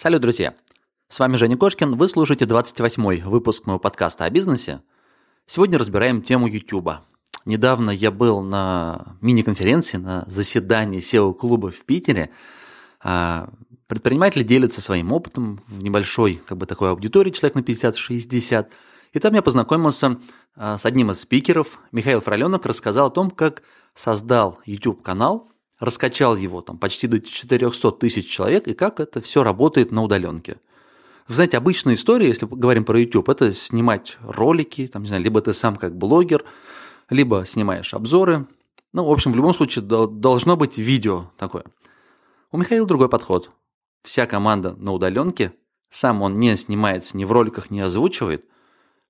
Салют, друзья! С вами Женя Кошкин, вы слушаете 28-й выпуск моего подкаста о бизнесе. Сегодня разбираем тему YouTube. Недавно я был на мини-конференции, на заседании SEO-клуба в Питере. А, предприниматели делятся своим опытом в небольшой, как бы такой аудитории, человек на 50-60. И там я познакомился а, с одним из спикеров. Михаил Фроленок рассказал о том, как создал YouTube-канал, раскачал его там почти до 400 тысяч человек, и как это все работает на удаленке. Вы знаете, обычная история, если говорим про YouTube, это снимать ролики, там, не знаю, либо ты сам как блогер, либо снимаешь обзоры. Ну, в общем, в любом случае должно быть видео такое. У Михаила другой подход. Вся команда на удаленке, сам он не снимается ни в роликах, не озвучивает.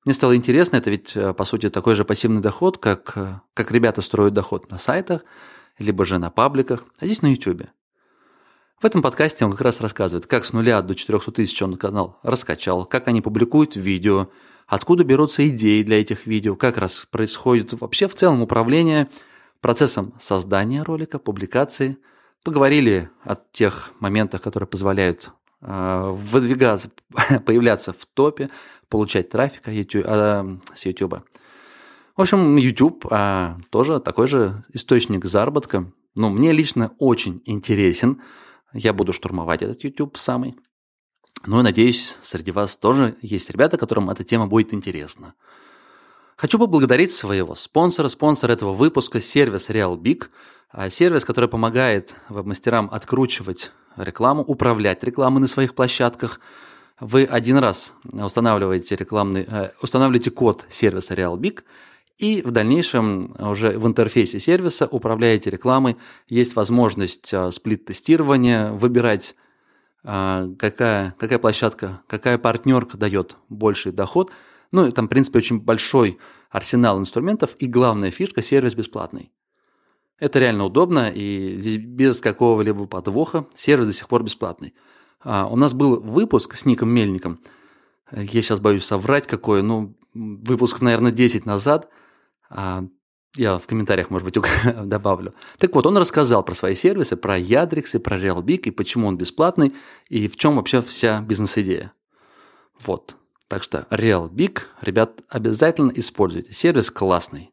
Мне стало интересно, это ведь, э, по сути, такой же пассивный доход, как, э, как ребята строят доход на сайтах, либо же на пабликах, а здесь на YouTube. В этом подкасте он как раз рассказывает, как с нуля до 400 тысяч он канал раскачал, как они публикуют видео, откуда берутся идеи для этих видео, как раз происходит вообще в целом управление процессом создания ролика, публикации. Поговорили о тех моментах, которые позволяют э, выдвигаться, появляться в топе, получать трафик э, с YouTube. В общем, YouTube э, тоже такой же источник заработка. Но мне лично очень интересен – я буду штурмовать этот YouTube самый. Ну и надеюсь, среди вас тоже есть ребята, которым эта тема будет интересна. Хочу поблагодарить своего спонсора, спонсор этого выпуска, сервис RealBig, а, сервис, который помогает веб-мастерам откручивать рекламу, управлять рекламой на своих площадках. Вы один раз устанавливаете, рекламный, э, устанавливаете код сервиса RealBig – и в дальнейшем уже в интерфейсе сервиса управляете рекламой. Есть возможность а, сплит-тестирования, выбирать, а, какая, какая площадка, какая партнерка дает больший доход. Ну, и там, в принципе, очень большой арсенал инструментов. И главная фишка – сервис бесплатный. Это реально удобно, и здесь без какого-либо подвоха сервис до сих пор бесплатный. А, у нас был выпуск с Ником Мельником. Я сейчас боюсь соврать какой, ну, выпуск, наверное, 10 назад – а, я в комментариях, может быть, добавлю. Так вот, он рассказал про свои сервисы, про Ядрикс и про RealBig, и почему он бесплатный, и в чем вообще вся бизнес-идея. Вот. Так что RealBig, ребят, обязательно используйте. Сервис классный.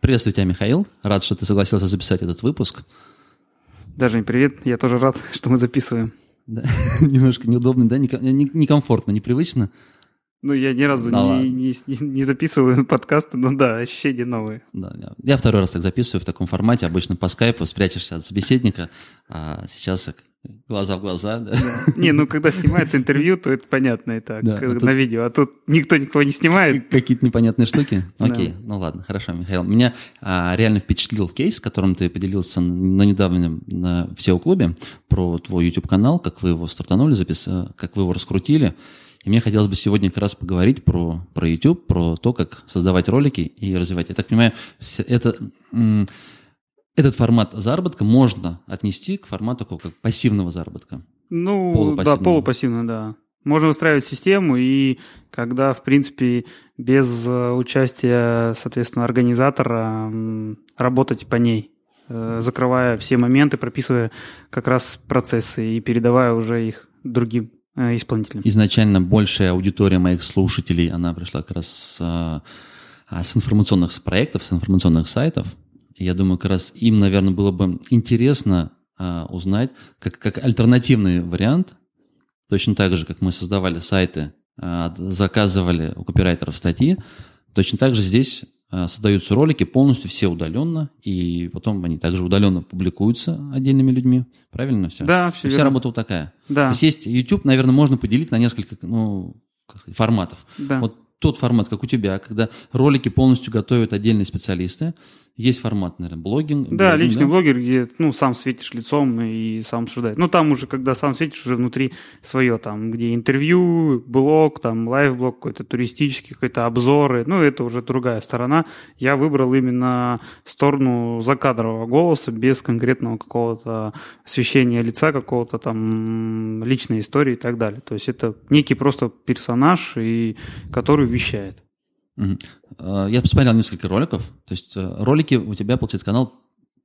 Приветствую тебя, Михаил. Рад, что ты согласился записать этот выпуск. Даже не привет. Я тоже рад, что мы записываем. Да. Немножко неудобно, да? Некомфортно, непривычно. Ну, я ни разу да не, не, не записываю подкасты, но да, ощущения новые. Да, я, я второй раз так записываю в таком формате. Обычно по скайпу спрячешься от собеседника, а сейчас глаза в глаза. Да. Да. Не, ну когда снимают интервью, то это понятно и так, да, а на тут... видео. А тут никто никого не снимает. Какие-то непонятные штуки? Окей, да. ну ладно, хорошо, Михаил. Меня а, реально впечатлил кейс, которым ты поделился на недавнем на SEO-клубе про твой YouTube-канал, как вы его стартанули, запис... как вы его раскрутили. И мне хотелось бы сегодня как раз поговорить про, про YouTube, про то, как создавать ролики и развивать. Я так понимаю, это, этот формат заработка можно отнести к формату такого, как пассивного заработка. Ну, полупассивного. да, полупассивно, да. Можно устраивать систему, и когда, в принципе, без э, участия, соответственно, организатора работать по ней, э, закрывая все моменты, прописывая как раз процессы и передавая уже их другим Э, исполнителем. Изначально большая аудитория моих слушателей, она пришла как раз с, а, с информационных проектов, с информационных сайтов. Я думаю, как раз им, наверное, было бы интересно а, узнать, как, как альтернативный вариант, точно так же, как мы создавали сайты, а, заказывали у копирайтеров статьи, точно так же здесь Э, создаются ролики полностью все удаленно, и потом они также удаленно публикуются отдельными людьми. Правильно все? Да, все. Вся работа вот такая. Да. То есть есть YouTube, наверное, можно поделить на несколько ну, сказать, форматов. Да. Вот тот формат, как у тебя, когда ролики полностью готовят отдельные специалисты, есть формат, наверное, блогинг. Да, блогинг, личный блогер, где, ну, сам светишь лицом и сам обсуждаешь. Ну, там уже, когда сам светишь, уже внутри свое, там, где интервью, блог, там, лайв-блог какой-то туристический, какой-то обзоры, ну, это уже другая сторона. Я выбрал именно сторону закадрового голоса, без конкретного какого-то освещения лица, какого-то там личной истории и так далее. То есть это некий просто персонаж, и, который вещает. Угу. Я посмотрел несколько роликов. То есть э, ролики у тебя, получается, канал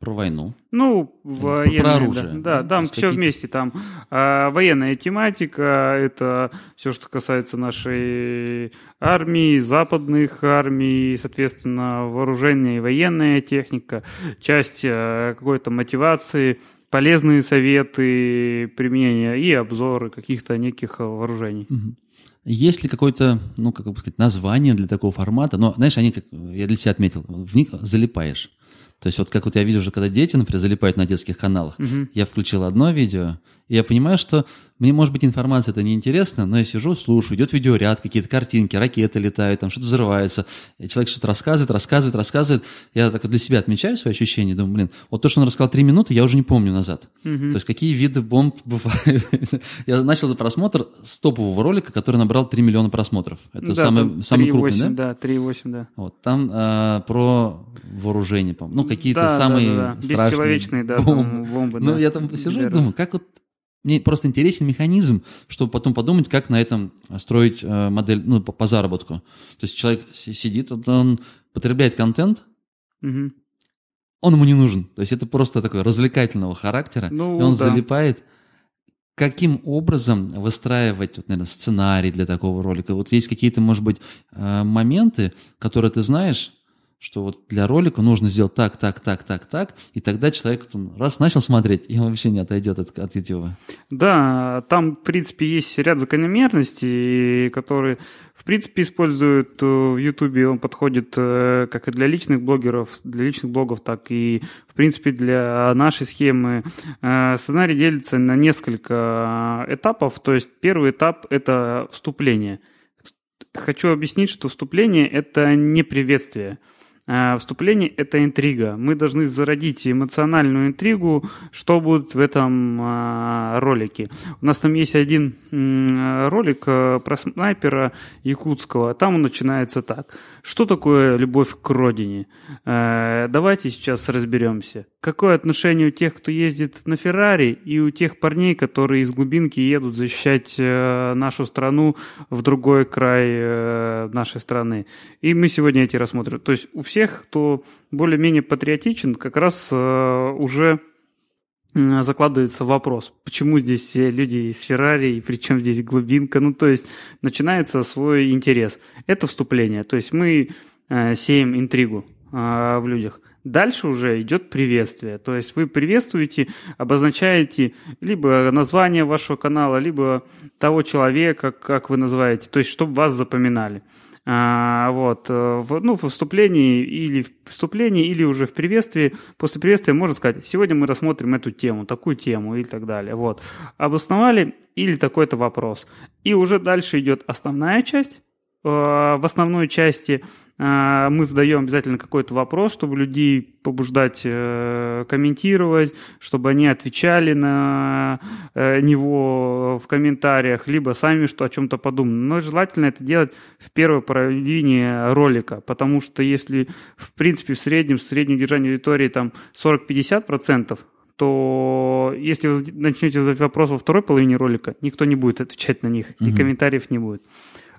про войну. Ну, военная, про оружие. Да, да там все вместе. Там а, военная тематика, это все, что касается нашей армии, западных армий, соответственно, вооружение и военная техника, часть а, какой-то мотивации, полезные советы применения и обзоры каких-то неких вооружений. Угу. Есть ли какое-то, ну, как бы сказать, название для такого формата? Но, знаешь, они, как я для себя отметил, в них залипаешь. То есть вот как вот я вижу уже, когда дети, например, залипают на детских каналах, угу. я включил одно видео, я понимаю, что мне, может быть, информация это неинтересна, но я сижу, слушаю, идет видеоряд, какие-то картинки, ракеты летают, там что-то взрывается. И человек что-то рассказывает, рассказывает, рассказывает. Я так для себя отмечаю свои ощущения, думаю, блин, вот то, что он рассказал три минуты, я уже не помню назад. Угу. То есть какие виды бомб бывают. я начал этот просмотр с топового ролика, который набрал 3 миллиона просмотров. Это да, самый, самый крупный, да? Да, 3,8, да. Вот, там а, про вооружение, по ну, какие-то да, самые да, да, да. страшные Бесчеловечные, да, бомбы. бомбы ну, да. я там сижу и думаю, как вот мне просто интересен механизм, чтобы потом подумать, как на этом строить э, модель ну, по, по заработку. То есть человек сидит, он потребляет контент, угу. он ему не нужен. То есть это просто такой развлекательного характера, ну, и он да. залипает. Каким образом выстраивать, вот, наверное, сценарий для такого ролика? Вот есть какие-то, может быть, э, моменты, которые ты знаешь, что вот для ролика нужно сделать так, так, так, так, так, и тогда человек раз начал смотреть, и он вообще не отойдет от, от YouTube. Да, там, в принципе, есть ряд закономерностей, которые, в принципе, используют э, в YouTube. Он подходит э, как и для личных блогеров, для личных блогов, так и, в принципе, для нашей схемы. Э, сценарий делится на несколько этапов. То есть первый этап – это вступление. Хочу объяснить, что вступление – это не приветствие – вступление – это интрига. Мы должны зародить эмоциональную интригу, что будет в этом э, ролике. У нас там есть один ролик э, про снайпера якутского. Там он начинается так. Что такое любовь к родине? Давайте сейчас разберемся. Какое отношение у тех, кто ездит на Феррари, и у тех парней, которые из глубинки едут защищать нашу страну в другой край нашей страны? И мы сегодня эти рассмотрим. То есть у всех всех, кто более-менее патриотичен, как раз э, уже закладывается вопрос, почему здесь люди из Феррари, и причем здесь глубинка, ну то есть начинается свой интерес. Это вступление, то есть мы э, сеем интригу э, в людях. Дальше уже идет приветствие. То есть вы приветствуете, обозначаете либо название вашего канала, либо того человека, как вы называете, то есть чтобы вас запоминали. А, вот, э, в, ну, в вступлении или в вступлении, или уже в приветствии, после приветствия можно сказать, сегодня мы рассмотрим эту тему, такую тему и так далее. Вот. Обосновали или такой-то вопрос. И уже дальше идет основная часть, в основной части а, мы задаем обязательно какой-то вопрос, чтобы людей побуждать э, комментировать, чтобы они отвечали на э, него в комментариях, либо сами что о чем-то подумали. Но желательно это делать в первой половине ролика, потому что если, в принципе, в среднем, в среднем удержании аудитории там 40-50%, то если вы начнете задавать вопрос во второй половине ролика, никто не будет отвечать на них, угу. и комментариев не будет.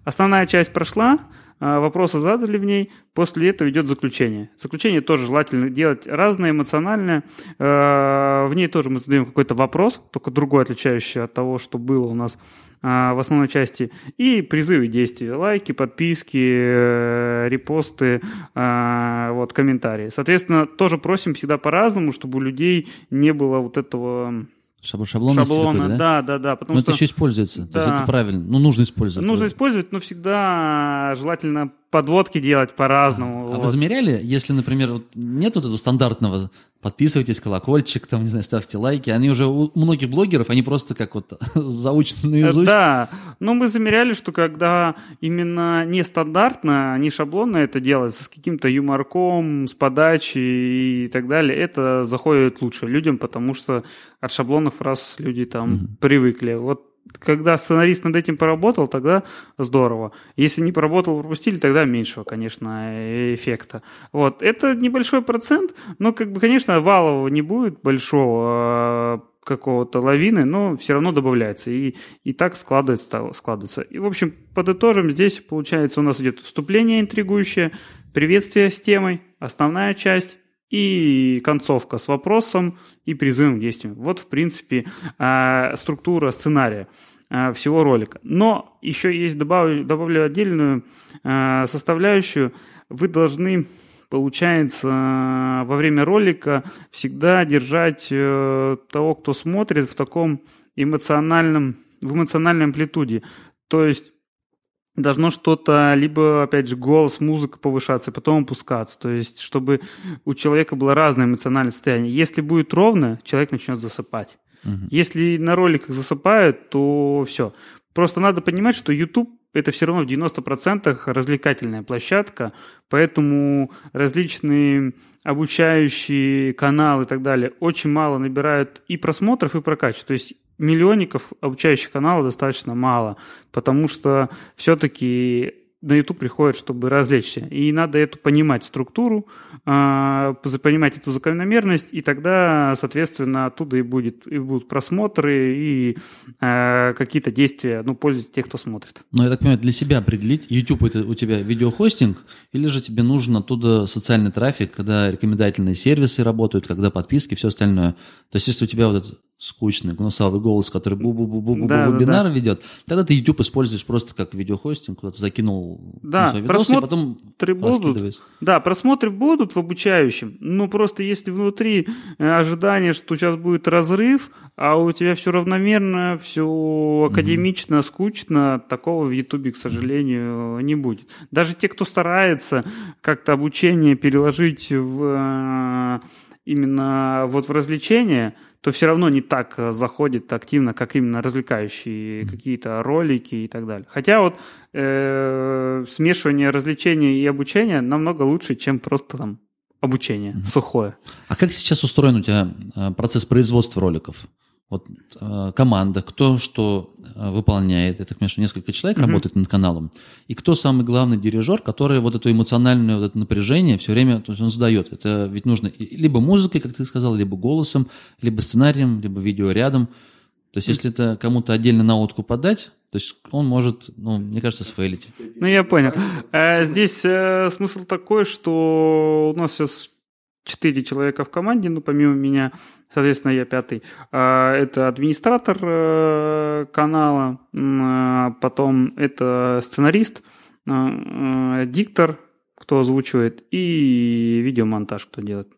Основная часть прошла, а, вопросы задали в ней, после этого идет заключение. Заключение тоже желательно делать разное, эмоциональное. А, в ней тоже мы задаем какой-то вопрос, только другой, отличающий от того, что было у нас а, в основной части. И призывы действия. Лайки, подписки, э, репосты, вот, комментарии. Соответственно, тоже просим всегда по-разному, чтобы у людей не было вот этого Шаблон Шаблона, да? да, да, да. Потому но что... это еще используется, да. то есть это правильно, ну нужно использовать. Нужно использовать, но всегда желательно подводки делать по-разному. А вот. вы замеряли, если, например, вот нет вот этого стандартного подписывайтесь, колокольчик, там, не знаю, ставьте лайки. Они уже у многих блогеров, они просто как вот заучены наизусть. Да, но мы замеряли, что когда именно нестандартно, не шаблонно это делается, с каким-то юморком, с подачей и так далее, это заходит лучше людям, потому что от шаблонных фраз люди там Мгм. привыкли. Вот когда сценарист над этим поработал, тогда здорово. Если не поработал, пропустили, тогда меньшего, конечно, эффекта. Вот. Это небольшой процент, но, как бы, конечно, валового не будет большого э, какого-то лавины, но все равно добавляется. И, и так складывается, складывается. И, в общем, подытожим, здесь, получается, у нас идет вступление интригующее, приветствие с темой, основная часть, и концовка с вопросом и призывом к действию. Вот, в принципе, а, структура сценария а, всего ролика. Но еще есть, добавлю, добавлю отдельную а, составляющую. Вы должны, получается, во время ролика всегда держать э, того, кто смотрит, в таком эмоциональном, в эмоциональной амплитуде. То есть должно что-то, либо, опять же, голос, музыка повышаться, потом опускаться. То есть, чтобы у человека было разное эмоциональное состояние. Если будет ровно, человек начнет засыпать. Мгм. Если на роликах засыпают, то все. Просто надо понимать, что YouTube это все равно в 90% развлекательная площадка, поэтому различные обучающие каналы и так далее очень мало набирают и просмотров, и прокачивают. То есть миллионников обучающих каналов достаточно мало, потому что все-таки на YouTube приходят, чтобы развлечься. И надо эту понимать структуру, а, понимать эту закономерность, и тогда, соответственно, оттуда и, будет, и будут просмотры, и а, какие-то действия, ну, пользуются тех, кто смотрит. Но я так понимаю, для себя определить, YouTube это у тебя видеохостинг, или же тебе нужен оттуда социальный трафик, когда рекомендательные сервисы работают, когда подписки, все остальное. То есть, если у тебя вот этот скучный, гнусавый голос, который бу-бу-бу-бу-бу Да, да, вебинар ведет, тогда ты YouTube используешь просто как видеохостинг, куда ты закинул Да, ну, видос, и просмотры потом будут. Да, просмотры будут в обучающем, но просто если внутри э, ожидание, что сейчас будет разрыв, а у тебя все равномерно, все академично, скучно, такого в Ютубе, к сожалению, не будет. Даже те, кто старается как-то обучение переложить в э, именно вот в развлечение, то все равно не так э, заходит активно, как именно развлекающие какие-то ролики и так далее. Хотя вот э, смешивание развлечения и обучения намного лучше, чем просто там обучение сухое. А как сейчас устроен у тебя э, процесс производства роликов? Вот э, команда, кто что э, выполняет, я так понимаю, что несколько человек Мгм. работает над каналом, и кто самый главный дирижер, который вот это эмоциональное вот это напряжение все время то есть он задает. Это ведь нужно либо музыкой, как ты сказал, либо голосом, либо сценарием, либо видео рядом. То есть если это кому-то отдельно на утку подать, то есть он может, ну, мне кажется, сфейлить. Ну, я понял. Э, Здесь э, смысл такой, что у нас сейчас четыре человека в команде, ну, помимо меня, соответственно, я пятый. А, Это администратор э, канала, а потом это сценарист, э, э, диктор, кто озвучивает, и видеомонтаж, кто делает.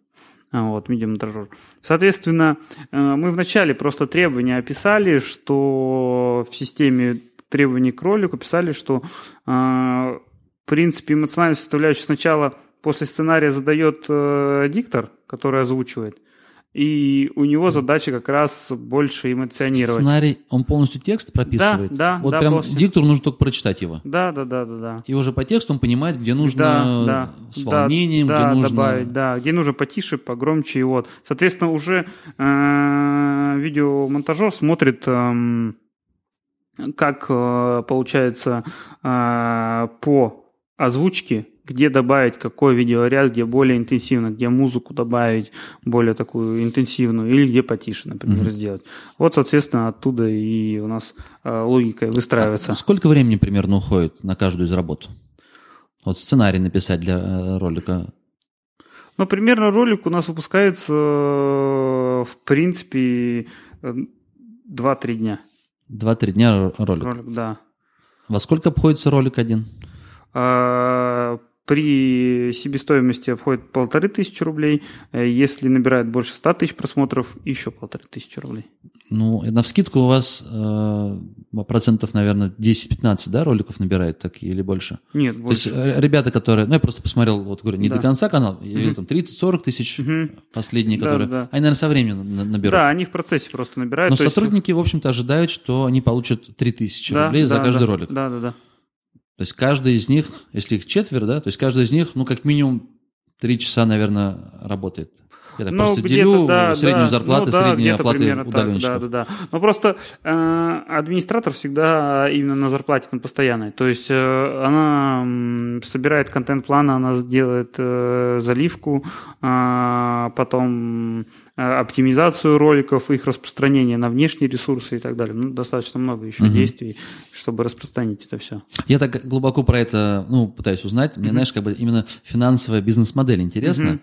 А, Вот, видеомонтажер. Соответственно, мы вначале просто требования описали, что в системе требований к ролику писали, что в принципе эмоциональную составляющую сначала после сценария задает э, диктор, который озвучивает, и у него задача как раз больше эмоционировать. Сценарий, он полностью текст прописывает? да, Вот да, прям полностью. диктору нужно только прочитать его. Да, да, да, да, да. И уже по тексту он понимает, где нужно Да, да, с да, волнением, да, где нужно... добавить, да, где нужно потише, погромче, и вот. Соответственно, уже э, видеомонтажер смотрит, эм, как э, получается э, по озвучке, где добавить какой видеоряд, где более интенсивно, где музыку добавить более такую интенсивную, или где потише, например, Мгм. сделать. Вот, соответственно, оттуда и у нас э, логика выстраивается. А Сколько времени примерно уходит на каждую из работ? Вот сценарий написать для э, ролика. Ну, примерно ролик у нас выпускается, э, в принципе, э, 2-3 дня. Два-три дня р- ролик. Ролик, да. Во сколько обходится ролик один? А, при себестоимости обходит полторы тысячи рублей. Э, если набирает больше ста тысяч просмотров, еще полторы тысячи рублей. Ну, на вскидку у вас э, процентов, наверное, 10-15, да, роликов набирает такие или больше? Нет, больше. То есть э, ребята, которые... Ну, я просто посмотрел, вот говорю, не да. до конца канал, я видел там 30-40 тысяч угу. последние, которые... Да, да. Они, наверное, со временем наберут. Да, они в процессе просто набирают. Но сотрудники, есть... в общем-то, ожидают, что они получат 3000 да, рублей да, за каждый да, ролик. Да, да, да. То есть каждый из них, если их четверо, да, то есть каждый из них, ну, как минимум, три часа, наверное, работает. Я так ну, просто делю да, среднюю да, зарплату, ну, да, среднюю оплаты удаленщиков. Да, да, да. Но просто э, администратор всегда именно на зарплате на постоянной. То есть э, она э, собирает контент-план, она сделает э, заливку, э, потом э, оптимизацию роликов, их распространение на внешние ресурсы и так далее. Ну, достаточно много еще угу. действий, чтобы распространить это все. Я так глубоко про это ну, пытаюсь узнать. Мне, угу. знаешь, как бы именно финансовая бизнес-модель интересна. Угу.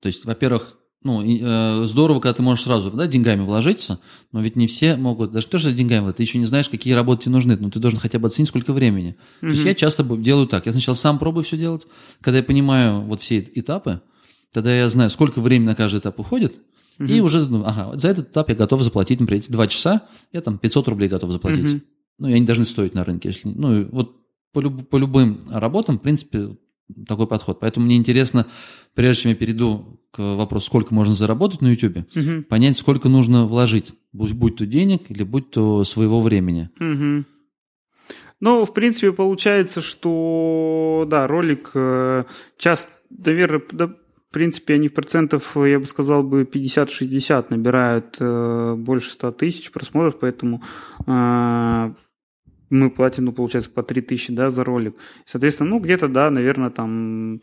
То есть, во-первых, ну, э, здорово, когда ты можешь сразу да, деньгами вложиться, но ведь не все могут, даже тоже деньгами, ты еще не знаешь, какие работы тебе нужны, но ты должен хотя бы оценить, сколько времени. Mm-hmm. То есть я часто делаю так, я сначала сам пробую все делать, когда я понимаю вот все этапы, тогда я знаю, сколько времени на каждый этап уходит, mm-hmm. и уже думаю, ага, за этот этап я готов заплатить, например, эти два часа, я там 500 рублей готов заплатить. Mm-hmm. Ну, и они должны стоить на рынке. Если, ну, вот по, люб, по любым работам, в принципе, такой подход. Поэтому мне интересно, прежде чем я перейду к вопросу, сколько можно заработать на YouTube, угу. понять, сколько нужно вложить, будь, будь то денег или будь то своего времени. Угу. Ну, в принципе, получается, что, да, ролик э, часто, наверное, да, в принципе, они процентов, я бы сказал, бы 50-60 набирают э, больше 100 тысяч просмотров, поэтому э, мы платим, ну, получается, по 3000, да, за ролик. Соответственно, ну, где-то, да, наверное, там,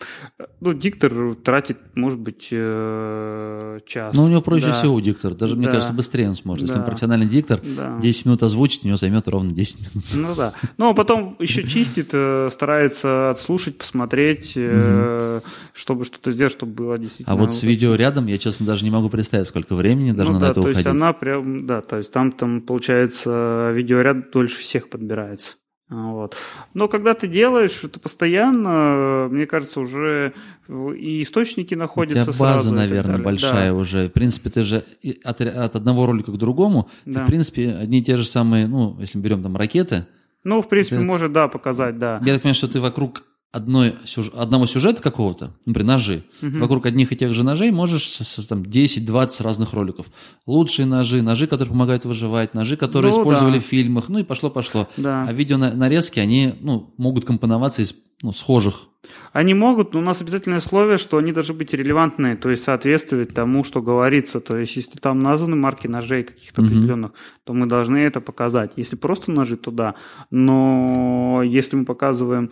ну, диктор тратит, может быть, э, час. Ну, у него проще да. всего диктор. Даже, да. мне кажется, быстрее он сможет. Да. Если он профессиональный диктор, да. 10 минут озвучить, у него займет ровно 10 минут. Ну, да. Ну, а потом еще чистит, э, старается отслушать, посмотреть, угу. чтобы что-то сделать, чтобы было действительно... А вот с видео рядом, я, честно, даже не могу представить, сколько времени должно ну, на да, это то уходить. то есть она прям, да, то есть там, там, получается, видеоряд дольше всех подбирает собирается. Вот. Но когда ты делаешь это постоянно, мне кажется, уже и источники находятся. У тебя база, сразу наверное, большая да. уже. В принципе, ты же от, от одного ролика к другому, да. ты, в принципе, одни и те же самые, ну, если мы берем там ракеты. Ну, в принципе, ты, может, да, показать, да. Я так понимаю, что ты вокруг одной, одного сюжета какого-то, например, ножи, угу. вокруг одних и тех же ножей можешь там 10-20 разных роликов. Лучшие ножи, ножи, которые помогают выживать, ножи, которые ну, использовали да. в фильмах, ну и пошло-пошло. Да. А видео нарезки, они ну, могут компоноваться из ну, схожих они могут, но у нас обязательное условие, что они должны быть релевантные, то есть соответствовать тому, что говорится. То есть если там названы марки ножей каких-то mm-hmm. определенных, то мы должны это показать. Если просто ножи, то да. Но если мы показываем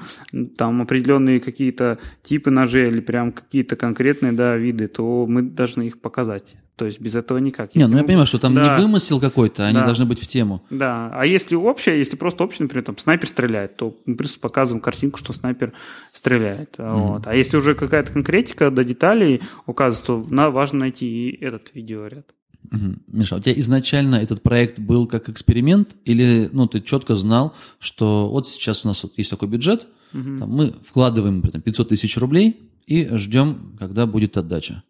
там определенные какие-то типы ножей или прям какие-то конкретные да, виды, то мы должны их показать. То есть без этого никак. Не, ну я понимаю, что там да. не вымысел какой-то, они да. должны быть в тему. Да, а если общее, если просто общее, например, там снайпер стреляет, то мы просто показываем картинку, что снайпер стреляет. Mm-hmm. Вот. А если уже какая-то конкретика до деталей указывается, то на, важно найти и этот видеоряд. Угу. Миша, у тебя изначально этот проект был как эксперимент, или ну, ты четко знал, что вот сейчас у нас вот есть такой бюджет, угу. там, мы вкладываем например, 500 тысяч рублей и ждем, когда будет отдача.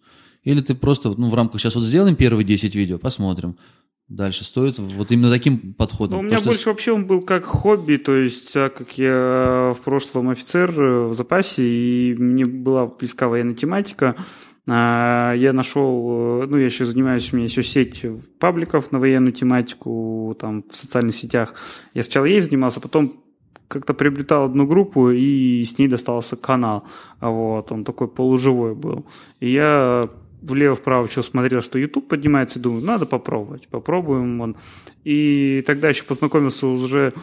Или ты просто ну, в рамках сейчас вот сделаем первые 10 видео, посмотрим. Дальше стоит вот именно таким подходом. Ну, у меня То, больше что... вообще он был как хобби, то есть так как я в прошлом офицер э, в запасе, и мне была близка военная тематика, а, я нашел, э, ну, я еще занимаюсь, у меня еще сеть пабликов на военную тематику, там, в социальных сетях. Я сначала ей занимался, потом как-то приобретал одну группу, и с ней достался канал. Вот, он такой полуживой был. И я влево-вправо что смотрел, что YouTube поднимается, и думаю, надо попробовать, попробуем. Он. И тогда еще познакомился уже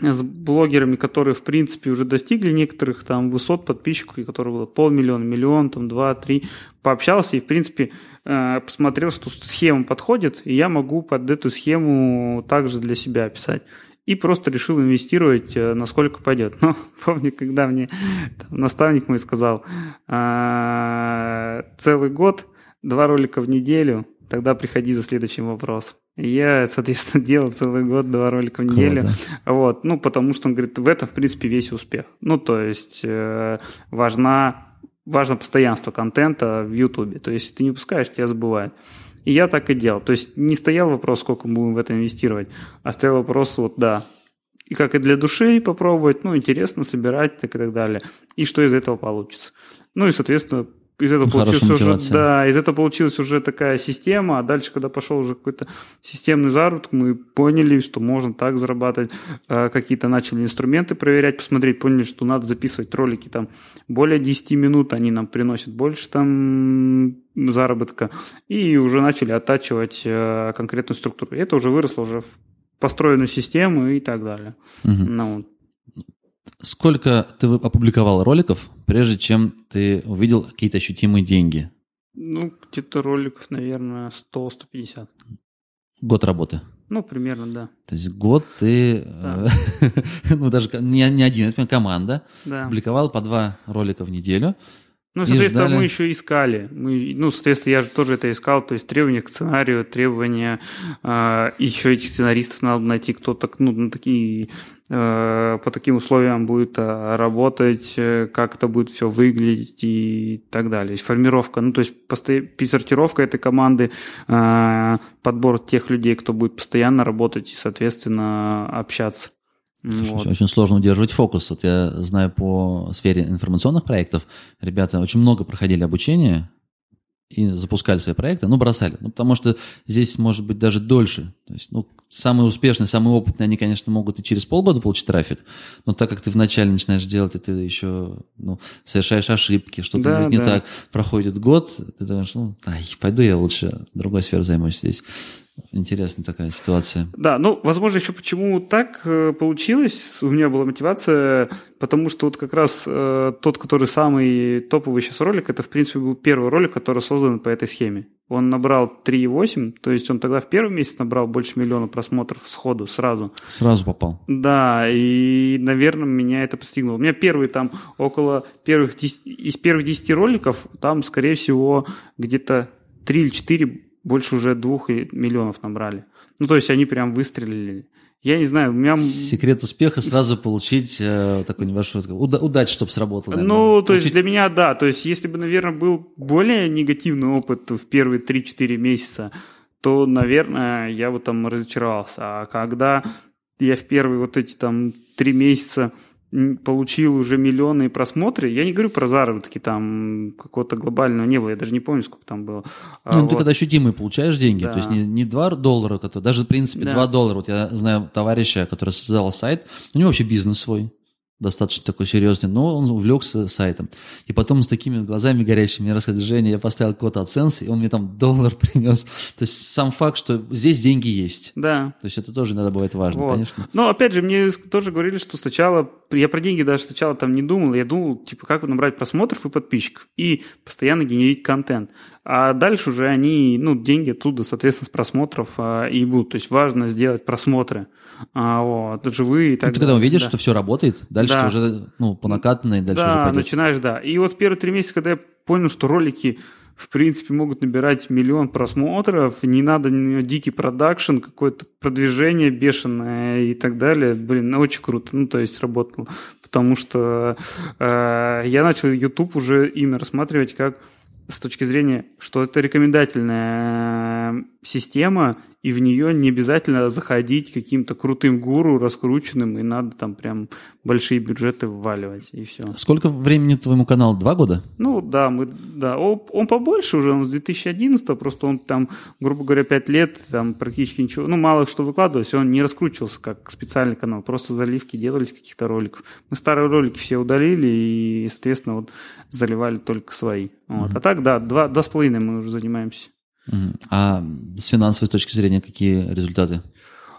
с блогерами, которые, в принципе, уже достигли некоторых там высот подписчиков, и которые было полмиллиона, миллион, там, два, три, пообщался и, в принципе, э, посмотрел, что схема подходит, и я могу под эту схему также для себя описать и просто решил инвестировать, э, насколько пойдет. Но помню, когда мне там, наставник мой сказал, а, целый год, два ролика в неделю, тогда приходи за следующим вопросом. Я, соответственно, делал целый год два ролика в неделю. Круто. Вот, ну, потому что он говорит, в этом, в принципе, весь успех. Ну, то есть э, важна, важно постоянство контента в Ютубе. То есть ты не пускаешь, тебя забывают. И я так и делал. То есть не стоял вопрос, сколько мы будем в это инвестировать, а стоял вопрос, вот да, и как и для души попробовать, ну, интересно собирать так и так далее. И что из этого получится. Ну и, соответственно, из этого получилась уже, да, из этого получилась уже такая система, а дальше, когда пошел уже какой-то системный заработок, мы поняли, что можно так зарабатывать, а, какие-то начали инструменты проверять, посмотреть, поняли, что надо записывать ролики там более 10 минут, они нам приносят больше там заработка, и уже начали оттачивать а, конкретную структуру. И это уже выросло уже в построенную систему и так далее. Угу. Ну, Сколько ты опубликовал роликов, прежде чем ты увидел какие-то ощутимые деньги? Ну, где-то роликов, наверное, 100-150. Год работы? Ну, примерно, да. То есть год ты, да. Э, ну, даже не, не один, это команда, да. публиковал по два ролика в неделю. Ну, соответственно, ждали... мы еще искали. Мы, ну, соответственно, я же тоже это искал. То есть требования к сценарию, требования э, еще этих сценаристов надо найти, кто так, ну, на такие, по таким условиям будет э, работать, э, как это будет все выглядеть и так далее. Есть формировка, ну, то есть сортировка этой команды, э, подбор тех людей, кто будет постоянно работать и, соответственно, общаться. Вот. Очень, очень сложно удерживать фокус. Вот я знаю по сфере информационных проектов, ребята очень много проходили обучение и запускали свои проекты, но бросали. Ну, потому что здесь может быть даже дольше. То есть, ну, самые успешные, самые опытные, они, конечно, могут и через полгода получить трафик, но так как ты вначале начинаешь делать, и ты еще ну, совершаешь ошибки, что-то да, не да. так, проходит год, ты думаешь, ну, ай, пойду я лучше другой сферой займусь здесь. Интересная такая ситуация. Да, ну, возможно, еще почему так э, получилось, у меня была мотивация, потому что вот как раз э, тот, который самый топовый сейчас ролик, это, в принципе, был первый ролик, который создан по этой схеме. Он набрал 3,8, то есть он тогда в первый месяц набрал больше миллиона просмотров сходу, сразу. Сразу попал. Да, и, наверное, меня это постигнуло. У меня первый там около первых 10, из первых 10 роликов, там, скорее всего, где-то 3 или 4 больше уже двух миллионов набрали. Ну, то есть они прям выстрелили. Я не знаю, у меня... Секрет успеха сразу получить э, такой небольшой уда- удачу, чтобы сработало. Наверное. Ну, то есть для меня, да. То есть если бы, наверное, был более негативный опыт в первые 3-4 месяца, то, наверное, я бы там разочаровался. А когда я в первые вот эти там 3 месяца получил уже миллионы просмотры. Я не говорю про заработки, там какого-то глобального не было, я даже не помню, сколько там было. А ну, вот. ты когда ощутимые получаешь деньги, да. то есть не, не 2 доллара, даже в принципе да. 2 доллара. Вот я знаю товарища, который создал сайт, у него вообще бизнес свой достаточно такой серьезный, но он увлекся сайтом. И потом с такими глазами горящими мне рассказывает, Женя, я поставил код AdSense, и он мне там доллар принес. То есть сам факт, что здесь деньги есть. Да. То есть это тоже иногда бывает важно, вот. конечно. Но опять же, мне тоже говорили, что сначала, я про деньги даже сначала там не думал, я думал, типа, как набрать просмотров и подписчиков, и постоянно генерить контент. А дальше уже они, ну, деньги оттуда, соответственно, с просмотров а, и будут. То есть важно сделать просмотры. А, вот, живые и так ну, ты когда увидишь, да. что все работает, дальше да. ты уже, ну, по накатанной, дальше да, уже пойдет. начинаешь, да. И вот первые три месяца, когда я понял, что ролики в принципе, могут набирать миллион просмотров, не надо дикий продакшн, какое-то продвижение бешеное и так далее. Блин, ну, очень круто. Ну, то есть работало. Потому что э, я начал YouTube уже имя рассматривать как с точки зрения, что это рекомендательная система, и в нее не обязательно заходить каким-то крутым гуру, раскрученным, и надо там прям большие бюджеты вваливать, и все. Сколько времени твоему каналу? Два года? Ну, да, мы, да. Он, он побольше уже, он с 2011, просто он там, грубо говоря, пять лет, там практически ничего, ну, мало что выкладывалось, он не раскручивался как специальный канал, просто заливки делались каких-то роликов. Мы старые ролики все удалили, и, соответственно, вот заливали только свои. Вот. Mm-hmm. А так, да, два, два с половиной мы уже занимаемся. А с финансовой точки зрения какие результаты?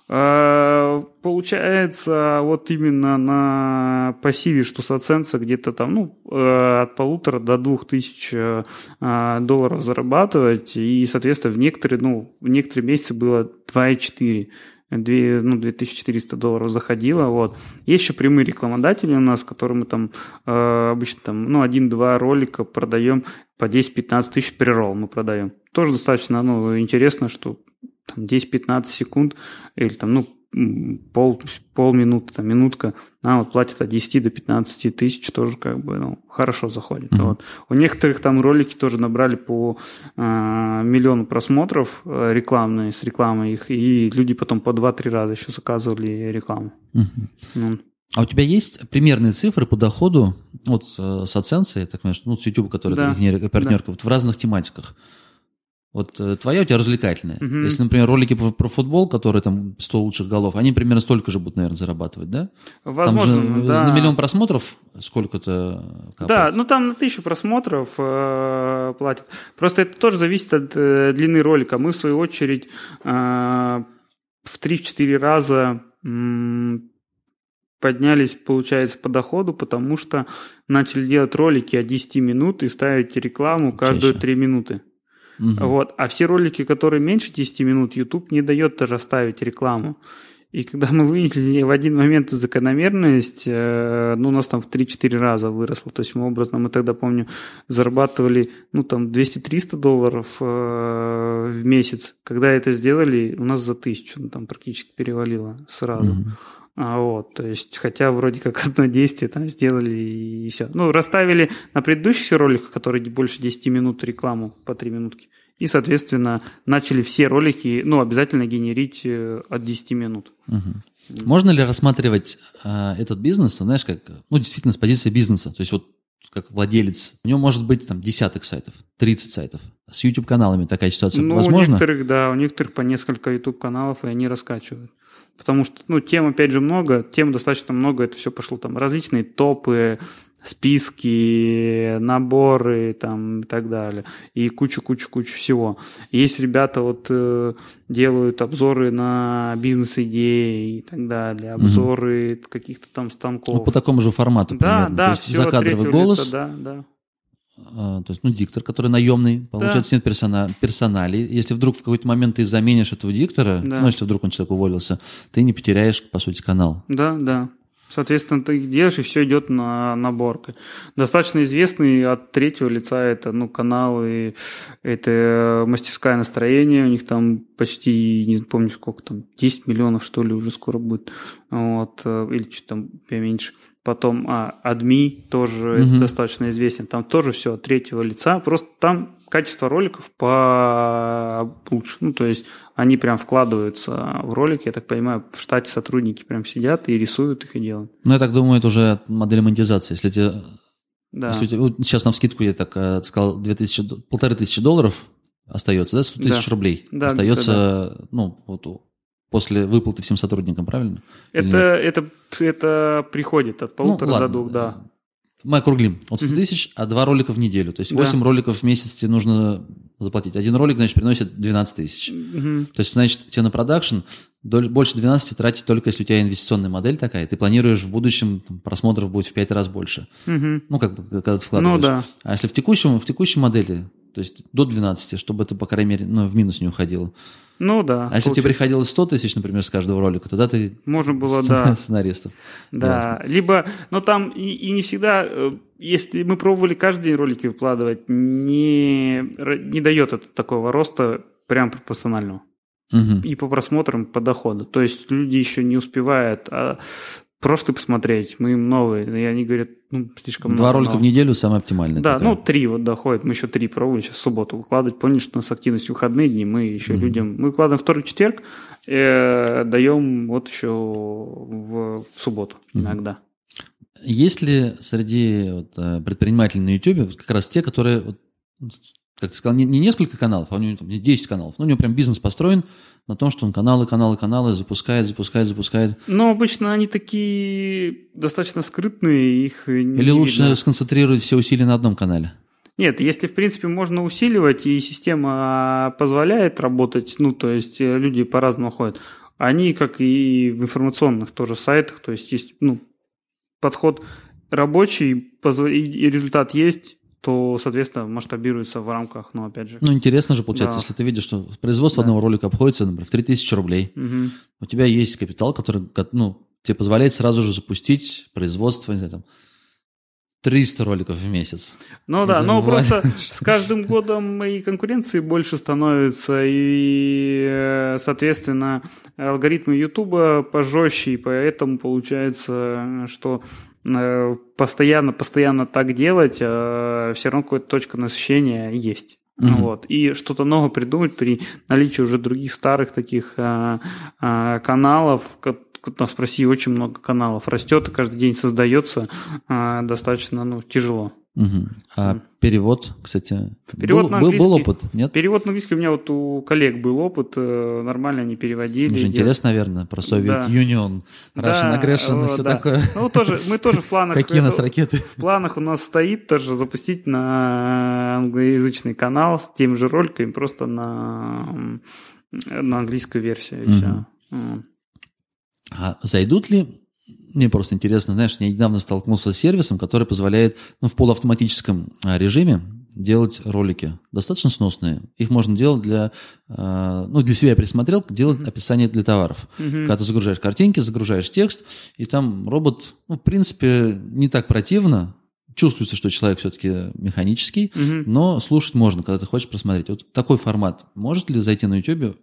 А, получается, вот именно на пассиве, что с где-то там, ну, э, от полутора до двух тысяч э, долларов зарабатывать, и, соответственно, в некоторые, ну, в некоторые месяцы было 2,4 2, ну, 2400 долларов заходило. Вот. Есть еще прямые рекламодатели у нас, которые мы там э, обычно там, ну, один-два ролика продаем по 10-15 тысяч прирол мы продаем. Тоже достаточно ну, интересно, что там 10-15 секунд или там, ну, пол, полминуты, там, минутка, нам вот платят от 10 до 15 тысяч, тоже как бы ну, хорошо заходит. Mm-hmm. Вот. У некоторых там ролики тоже набрали по э, миллиону просмотров э, рекламные, с рекламой их, и люди потом по 2-3 раза еще заказывали рекламу. Mm-hmm. Ну. А у тебя есть примерные цифры по доходу вот с, AdSense, так понимаю, ну, с YouTube, который да. партнерка, да. вот в разных тематиках? Вот э, твоя у тебя развлекательная. Угу. Если, например, ролики про, про футбол, которые там 100 лучших голов, они примерно столько же будут, наверное, зарабатывать, да? Возможно, там же да. На миллион просмотров сколько-то капает? Да, ну там на тысячу просмотров э, платят. Просто это тоже зависит от э, длины ролика. Мы, в свою очередь, э, в 3-4 раза э, поднялись, получается, по доходу, потому что начали делать ролики от 10 минут и ставить рекламу каждые 3 минуты. Угу. Вот. А все ролики, которые меньше 10 минут, YouTube не дает даже ставить рекламу. И когда мы выяснили в один момент закономерность, э, ну, у нас там в 3-4 раза выросло. То есть мы образно, мы тогда, помню, зарабатывали, ну, там 200-300 долларов э, в месяц. Когда это сделали, у нас за тысячу, ну, там практически перевалило сразу. Mm-hmm. А вот, то есть, хотя вроде как одно действие там сделали и все. Ну, расставили на предыдущих роликах, которые больше 10 минут рекламу по 3 минутки. И, соответственно, начали все ролики, ну, обязательно генерить э, от 10 минут. Угу. Можно ли рассматривать э, этот бизнес, знаешь, как, ну, действительно, с позиции бизнеса? То есть, вот как владелец, у него может быть там десяток сайтов, 30 сайтов. С YouTube-каналами такая ситуация ну, возможна? У некоторых, да, у некоторых по несколько YouTube-каналов, и они раскачивают. Потому что, ну, тем, опять же, много, тем достаточно много, это все пошло там различные топы, списки, наборы там и так далее. И кучу-кучу-кучу всего. Есть ребята вот э, делают обзоры на бизнес-идеи и так далее, обзоры угу. каких-то там станков. Ну, по такому же формату да, примерно. Да, То есть все, закадровый голос. Лица, да, да. А, то есть, ну, диктор, который наемный, получается, да. нет персона, персоналей. Если вдруг в какой-то момент ты заменишь этого диктора, да. ну, если вдруг он человек уволился, ты не потеряешь, по сути, канал. Да, да. Соответственно, ты их делаешь, и все идет на наборкой. Достаточно известный от третьего лица это ну, каналы, это мастерское настроение, у них там почти, не помню сколько там, 10 миллионов что ли уже скоро будет, вот, э, или что там поменьше. Потом а, адми тоже угу. достаточно известен. Там тоже все от третьего лица. Просто там качество роликов по лучше. Ну, то есть они прям вкладываются в ролик, я так понимаю, в штате сотрудники прям сидят и рисуют их и делают. Ну, я так думаю, это уже модель монетизации. Если тебе да. Если тебе, вот сейчас на вскидку я так э, сказал, 2000, полторы тысячи долларов остается, да, 100 тысяч да. рублей да, остается, да. ну, вот после выплаты всем сотрудникам, правильно? Это, это, это приходит от полутора ну, ладно, до двух, да. Мы округлим. От 100 тысяч, а два ролика в неделю. То есть 8 да. роликов в месяц тебе нужно заплатить. Один ролик, значит, приносит 12 тысяч. Угу. То есть, значит, тебе на продакшн больше 12 тратить только если у тебя инвестиционная модель такая, ты планируешь в будущем там, просмотров будет в 5 раз больше. Угу. Ну, как бы, когда ты вкладываешь. Ну, да. А если в текущем, в текущей модели, то есть до 12, чтобы это, по крайней мере, ну, в минус не уходило. Ну да. А если тебе приходилось 100 тысяч, например, с каждого ролика, тогда ты Можно было, да. сценаристов. Да. Ясно. Либо, но там и, и не всегда, э, если мы пробовали каждый день ролики выкладывать, не, не дает это такого роста прям пропорционального. Угу. И по просмотрам, по доходу. То есть люди еще не успевают. А просто посмотреть, мы им новые, и они говорят, ну, слишком Два много. ролика в неделю самое оптимальное. Да, такая. ну, три вот доходит, мы еще три пробуем, сейчас в субботу выкладывать, помню, что у нас активность выходные дни, мы еще mm-hmm. людям, мы выкладываем вторник, четверг, э, даем вот еще в, в субботу mm-hmm. иногда. Есть ли среди вот, э, предпринимателей на YouTube как раз те, которые, вот, как ты сказал, не, не несколько каналов, а у него там, не 10 каналов, но у него прям бизнес построен, на том, что он каналы, каналы, каналы запускает, запускает, запускает. Но обычно они такие достаточно скрытные, их Или лучше видно. сконцентрировать все усилия на одном канале? Нет, если, в принципе, можно усиливать, и система позволяет работать, ну, то есть э, люди по-разному ходят, они, как и в информационных тоже сайтах, то есть есть, ну, подход рабочий, и результат есть, то, соответственно, масштабируется в рамках, ну, опять же. Ну, интересно же получается, Да. если ты видишь, что производство Да. одного ролика обходится, например, в 3000 рублей, Мгм. у тебя есть капитал, который, ко- ну, тебе позволяет сразу же запустить производство, не знаю, там, 300 роликов в месяц. Ну да, но бывает. просто с каждым годом и конкуренции больше становится, и, э, соответственно, алгоритмы Ютуба пожестче, и поэтому получается, что постоянно, постоянно так делать, все равно какая-то точка насыщения есть. Мгм. Вот. И что-то новое придумать при наличии уже других старых таких а, а, каналов, нас в России очень много каналов растет, и каждый день создается а, достаточно ну, тяжело. Мгм. А перевод, кстати, Перевод был, на был- был опыт, нет? Перевод на английский у меня вот у коллег был опыт, э, нормально они переводили. Делали. интересно, наверное, про Soviet Да. Union, Russian Да, Aggression и все да. такое. Ну, тоже, мы тоже в планах... Какие у нас э, ракеты? В планах у нас стоит тоже запустить на англоязычный канал с теми же роликами, просто на, на английскую версию и Мгм. все. А зайдут ли? Мне просто интересно, знаешь, я недавно столкнулся с сервисом, который позволяет ну, в полуавтоматическом а, режиме делать ролики достаточно сносные. Их можно делать для, а, ну, для себя я присмотрел, делать описание для товаров. Когда ты загружаешь картинки, загружаешь текст, и там робот, ну, в принципе, не так противно. Чувствуется, что человек все-таки механический, но слушать можно, когда ты хочешь просмотреть. Вот такой формат. Может ли зайти на YouTube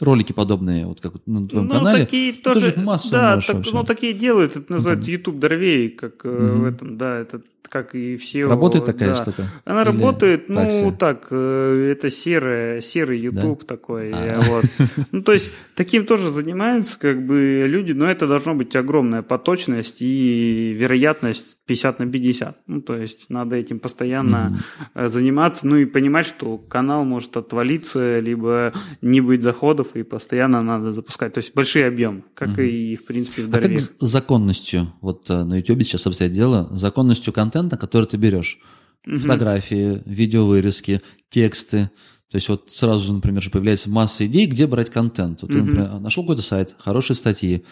ролики подобные, вот как на твоем ну, канале? такие тоже, же их массу да, так- вообще. ну, такие делают, это называется Мгм. YouTube дровей, как Мгм. в этом, да, это как и все. Работает такая да. штука? Она Или работает, ну, так себе? так, э, это серое, серый YouTube такой, А. э, вот. Ну, то есть, таким тоже занимаются, как бы, люди, но это должно быть огромная поточность и вероятность 50 на 50. Ну, то есть, надо этим постоянно э, заниматься, ну, и понимать, что канал может отвалиться, либо не быть заходов, и постоянно надо запускать. То есть, большие объемы, как Мгм. и, в принципе, в А как с законностью, вот на YouTube сейчас обстоят дело, законностью контента, который ты берешь? Мгм. Фотографии, видеовырезки, тексты. То есть вот сразу же, например, же появляется масса идей, где брать контент. Вот ты, Мгм. например, нашел какой-то сайт, хорошие статьи,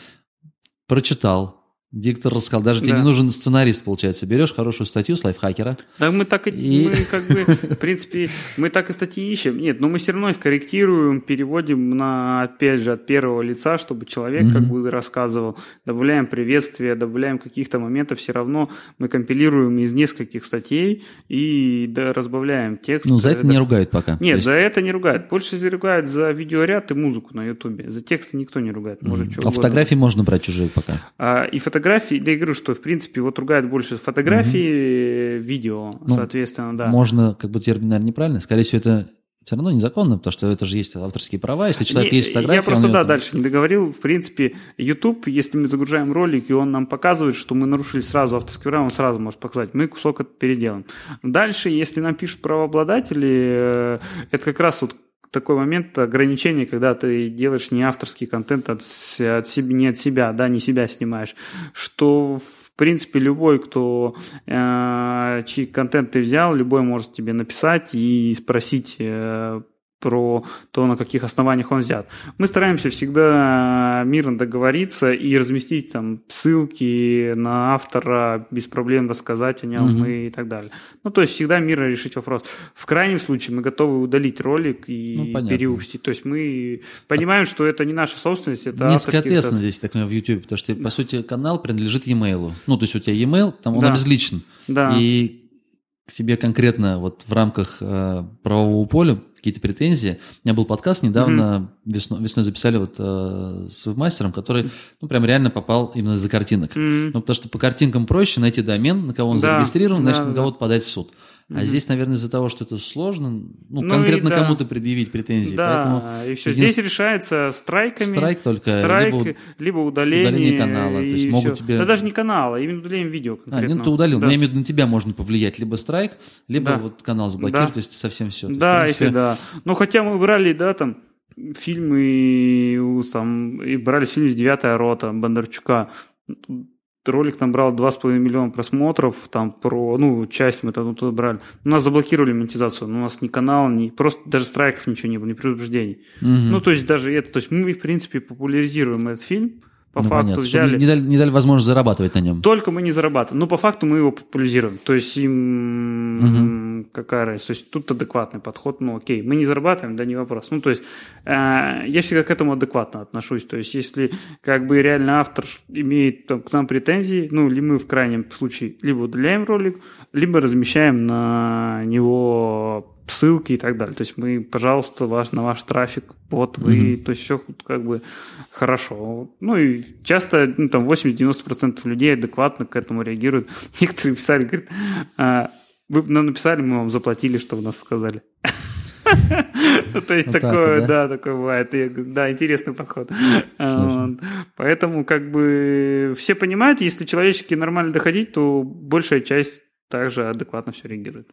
прочитал, диктор рассказал. Даже тебе Да. не нужен сценарист, получается. Берешь хорошую статью с лайфхакера. Да, мы так и, И- мы как бы, в принципе, мы так и статьи ищем. Нет, но мы все равно их корректируем, переводим на, опять же, от первого лица, чтобы человек как бы рассказывал. Добавляем приветствия, добавляем каких-то моментов. Все равно мы компилируем из нескольких статей и да, разбавляем текст. Ну, за это Да. не ругают пока. Нет, есть- за это не ругают. Больше ругают за видеоряд и музыку на Ютубе. За тексты никто не ругает. Может, что а угодно. фотографии можно брать чужие пока. А, и фотографии, да я говорю, что в принципе вот ругают больше фотографии, видео, Ну, соответственно, да. Можно, как бы термин, наверное, неправильно. Скорее всего, это все равно незаконно, потому что это же есть авторские права. Если человек Не, есть фотография, Я просто, да, там- дальше не договорил. В принципе, YouTube, если мы загружаем ролик, и он нам показывает, что мы нарушили сразу авторские права, он сразу может показать. Мы кусок это переделаем. Дальше, если нам пишут правообладатели, э, это как раз вот такой момент ограничения, когда ты делаешь не авторский контент от, от себя, не от себя, да, не себя снимаешь, что в принципе любой, кто э, чей контент ты взял, любой может тебе написать и спросить э, про то, на каких основаниях он взят. Мы стараемся всегда мирно договориться и разместить там ссылки на автора, без проблем рассказать о нем Мгм. и так далее. Ну, то есть всегда мирно решить вопрос. В крайнем случае мы готовы удалить ролик и Ну, понятно. переупустить. То есть мы понимаем, что это не наша собственность, это Низкая ответственность здесь, так понимаю, в YouTube, потому что, по сути, канал принадлежит e-mail. Ну, то есть у тебя e-mail, там он Да. обезличен. Да. И к тебе конкретно вот в рамках э, правового поля какие-то претензии. У меня был подкаст недавно, весной, весной записали вот э, с мастером, который, ну, прям реально попал именно из-за картинок. М. Ну, потому что по картинкам проще найти домен, на кого он Да, зарегистрирован, да, значит, на да. кого-то подать в суд. А здесь, наверное, из-за того, что это сложно, ну, Ну конкретно да. кому-то предъявить претензии. Да, Поэтому и все. единственное- Здесь решается страйками. Страйк только, страйк, либо либо, удаление. удаление канала, то есть и могут всё. тебе- Да даже не канала, именно удаление видео А, конкретно. нет, ты удалил. Да. Но я имею в виду, на тебя можно повлиять. Либо страйк, либо Да. вот канал заблокировать, Да. то есть совсем все. Да, если да. Ну, хотя мы брали, да, там, фильмы, там, и брали фильм «Девятая рота» Бондарчука. Ролик набрал 2,5 миллиона просмотров, там, про, ну, часть мы там туда брали. У нас заблокировали монетизацию, но у нас ни канал, ни, просто даже страйков ничего не было, ни предупреждений. Ну, то есть даже это, то есть мы, в принципе, популяризируем этот фильм, по Ну, факту понятно, взяли. чтобы не дали, не дали возможность зарабатывать на нем. Только мы не зарабатываем. Но по факту мы его популяризируем. То есть им какая разница. То есть тут адекватный подход. Ну окей, мы не зарабатываем, да не вопрос. Ну то есть э, я всегда к этому адекватно отношусь. То есть если как бы реально автор имеет там, к нам претензии, ну или мы в крайнем случае либо удаляем ролик, либо размещаем на него ссылки и так далее. То есть мы, пожалуйста, ваш, на ваш трафик, вот вы, то есть все как бы хорошо. Ну и часто ну, там 80-90% людей адекватно к этому реагируют. Некоторые писали, говорят, «А, вы нам написали, мы вам заплатили, что вы нас сказали. То есть такое, да? такое бывает. Да, интересный подход. Поэтому как бы все понимают, если человечески нормально доходить, то большая часть также адекватно все реагирует.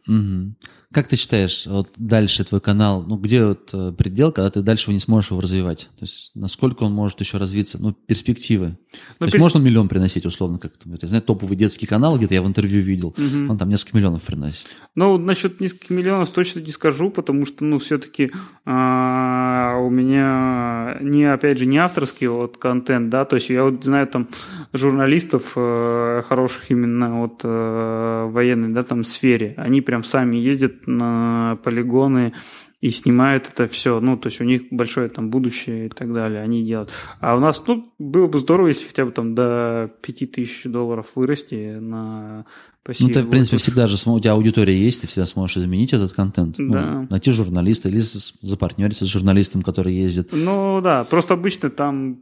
Как ты считаешь, вот дальше твой канал, ну где вот э, предел, когда ты дальше его не сможешь его развивать? То есть насколько он может еще развиться? Ну, перспективы. То Ну, есть перс- можно миллион приносить, условно, как там, это, знаешь, топовый детский канал, где-то я в интервью видел, Мгм. он там несколько миллионов приносит. Ну, насчет нескольких миллионов точно не скажу, потому что, ну, все-таки у меня не, опять же, не авторский вот контент, да, то есть я вот знаю там журналистов э, хороших именно вот э, военной, да, там сфере, они прям сами ездят на полигоны и снимают это все, ну, то есть у них большое там будущее и так далее, они делают. А у нас, ну, было бы здорово, если хотя бы там до 5000 долларов вырасти на Ну, пассиве. ты, в принципе, всегда же, у тебя аудитория есть, ты всегда сможешь изменить этот контент. Ну, Да. найти журналиста или запартнериться с журналистом, который ездит. Ну да, просто обычно там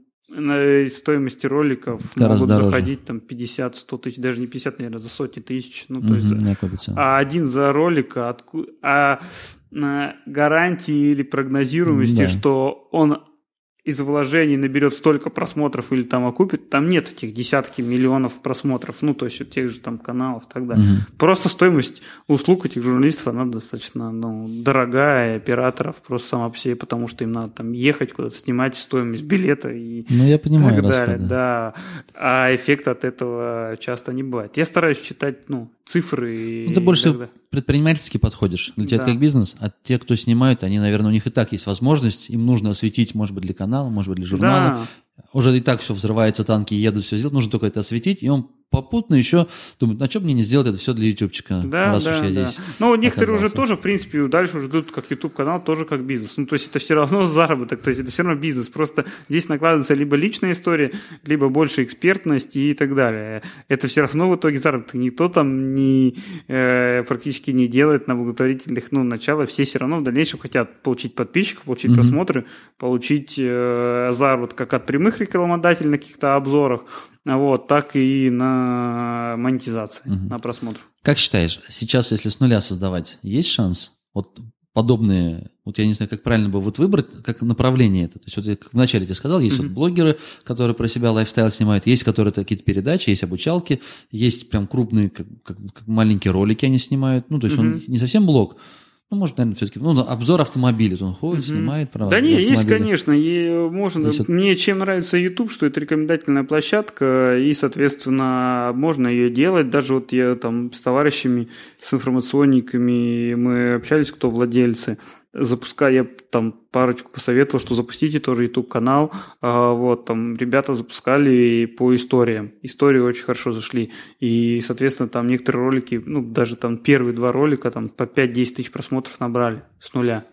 стоимости роликов Гораздо могут дороже. заходить там 50-100 тысяч, даже не 50, наверное, за сотни тысяч. Ну, то есть, Мгм, за- а один за ролика, отку- а на гарантии или прогнозируемости, Да. что он из вложений наберет столько просмотров или там окупит, там нет таких десятки миллионов просмотров, ну, то есть у тех же там каналов и так далее. Мгм. Просто стоимость услуг этих журналистов, она достаточно ну, дорогая, и операторов просто сама по себе, потому что им надо там ехать куда-то, снимать стоимость билета и Ну, я понимаю так далее, расходы. да. А эффекта от этого часто не бывает. Я стараюсь читать, ну, цифры и Ну, ты больше так далее. Предпринимательски подходишь. Для тебя Да. это как бизнес, а те, кто снимают, они, наверное, у них и так есть возможность, им нужно осветить, может быть, для канала, может быть, для журнала. Да. Уже и так все взрывается, танки едут, все сделать, нужно только это осветить, и он попутно еще думает, на чем мне не сделать это все для ютубчика, Да, раз да, уж я да. здесь. Ну, некоторые уже оказался. тоже, в принципе, дальше уже идут как YouTube канал, тоже как бизнес. Ну, то есть это все равно заработок, то есть это все равно бизнес. Просто здесь накладывается либо личная история, либо больше экспертность и так далее. Это все равно в итоге заработок. Никто там не, э, практически не делает на благотворительных, ну, начала. Все все равно в дальнейшем хотят получить подписчиков, получить Мгм. просмотры, получить э, заработок как от прямых рекламодателей на каких-то обзорах, вот, так и на монетизации, Мгм. на просмотр. Как считаешь, сейчас, если с нуля создавать, есть шанс? Вот подобные, вот я не знаю, как правильно бы вот выбрать, как направление это. То есть вот я как вначале тебе сказал, есть вот блогеры, которые про себя лайфстайл снимают, есть которые какие-то передачи, есть обучалки, есть прям крупные, как, как- как маленькие ролики они снимают. Ну, то есть он Мгм. не совсем блог, ну, может, наверное, все-таки, ну, обзор автомобиля, он ходит, Мгм. снимает, правда. Да не, есть, конечно. И можно. Вот- Мне чем нравится YouTube, что это рекомендательная площадка, и, соответственно, можно ее делать. Даже вот я там с товарищами, с информационниками, мы общались, кто владельцы. Запуская, я там парочку посоветовал, что запустите тоже YouTube канал. А, вот там ребята запускали по историям. Истории очень хорошо зашли. И, соответственно, там некоторые ролики, ну, даже там первые два ролика там по 5-10 тысяч просмотров набрали с нуля.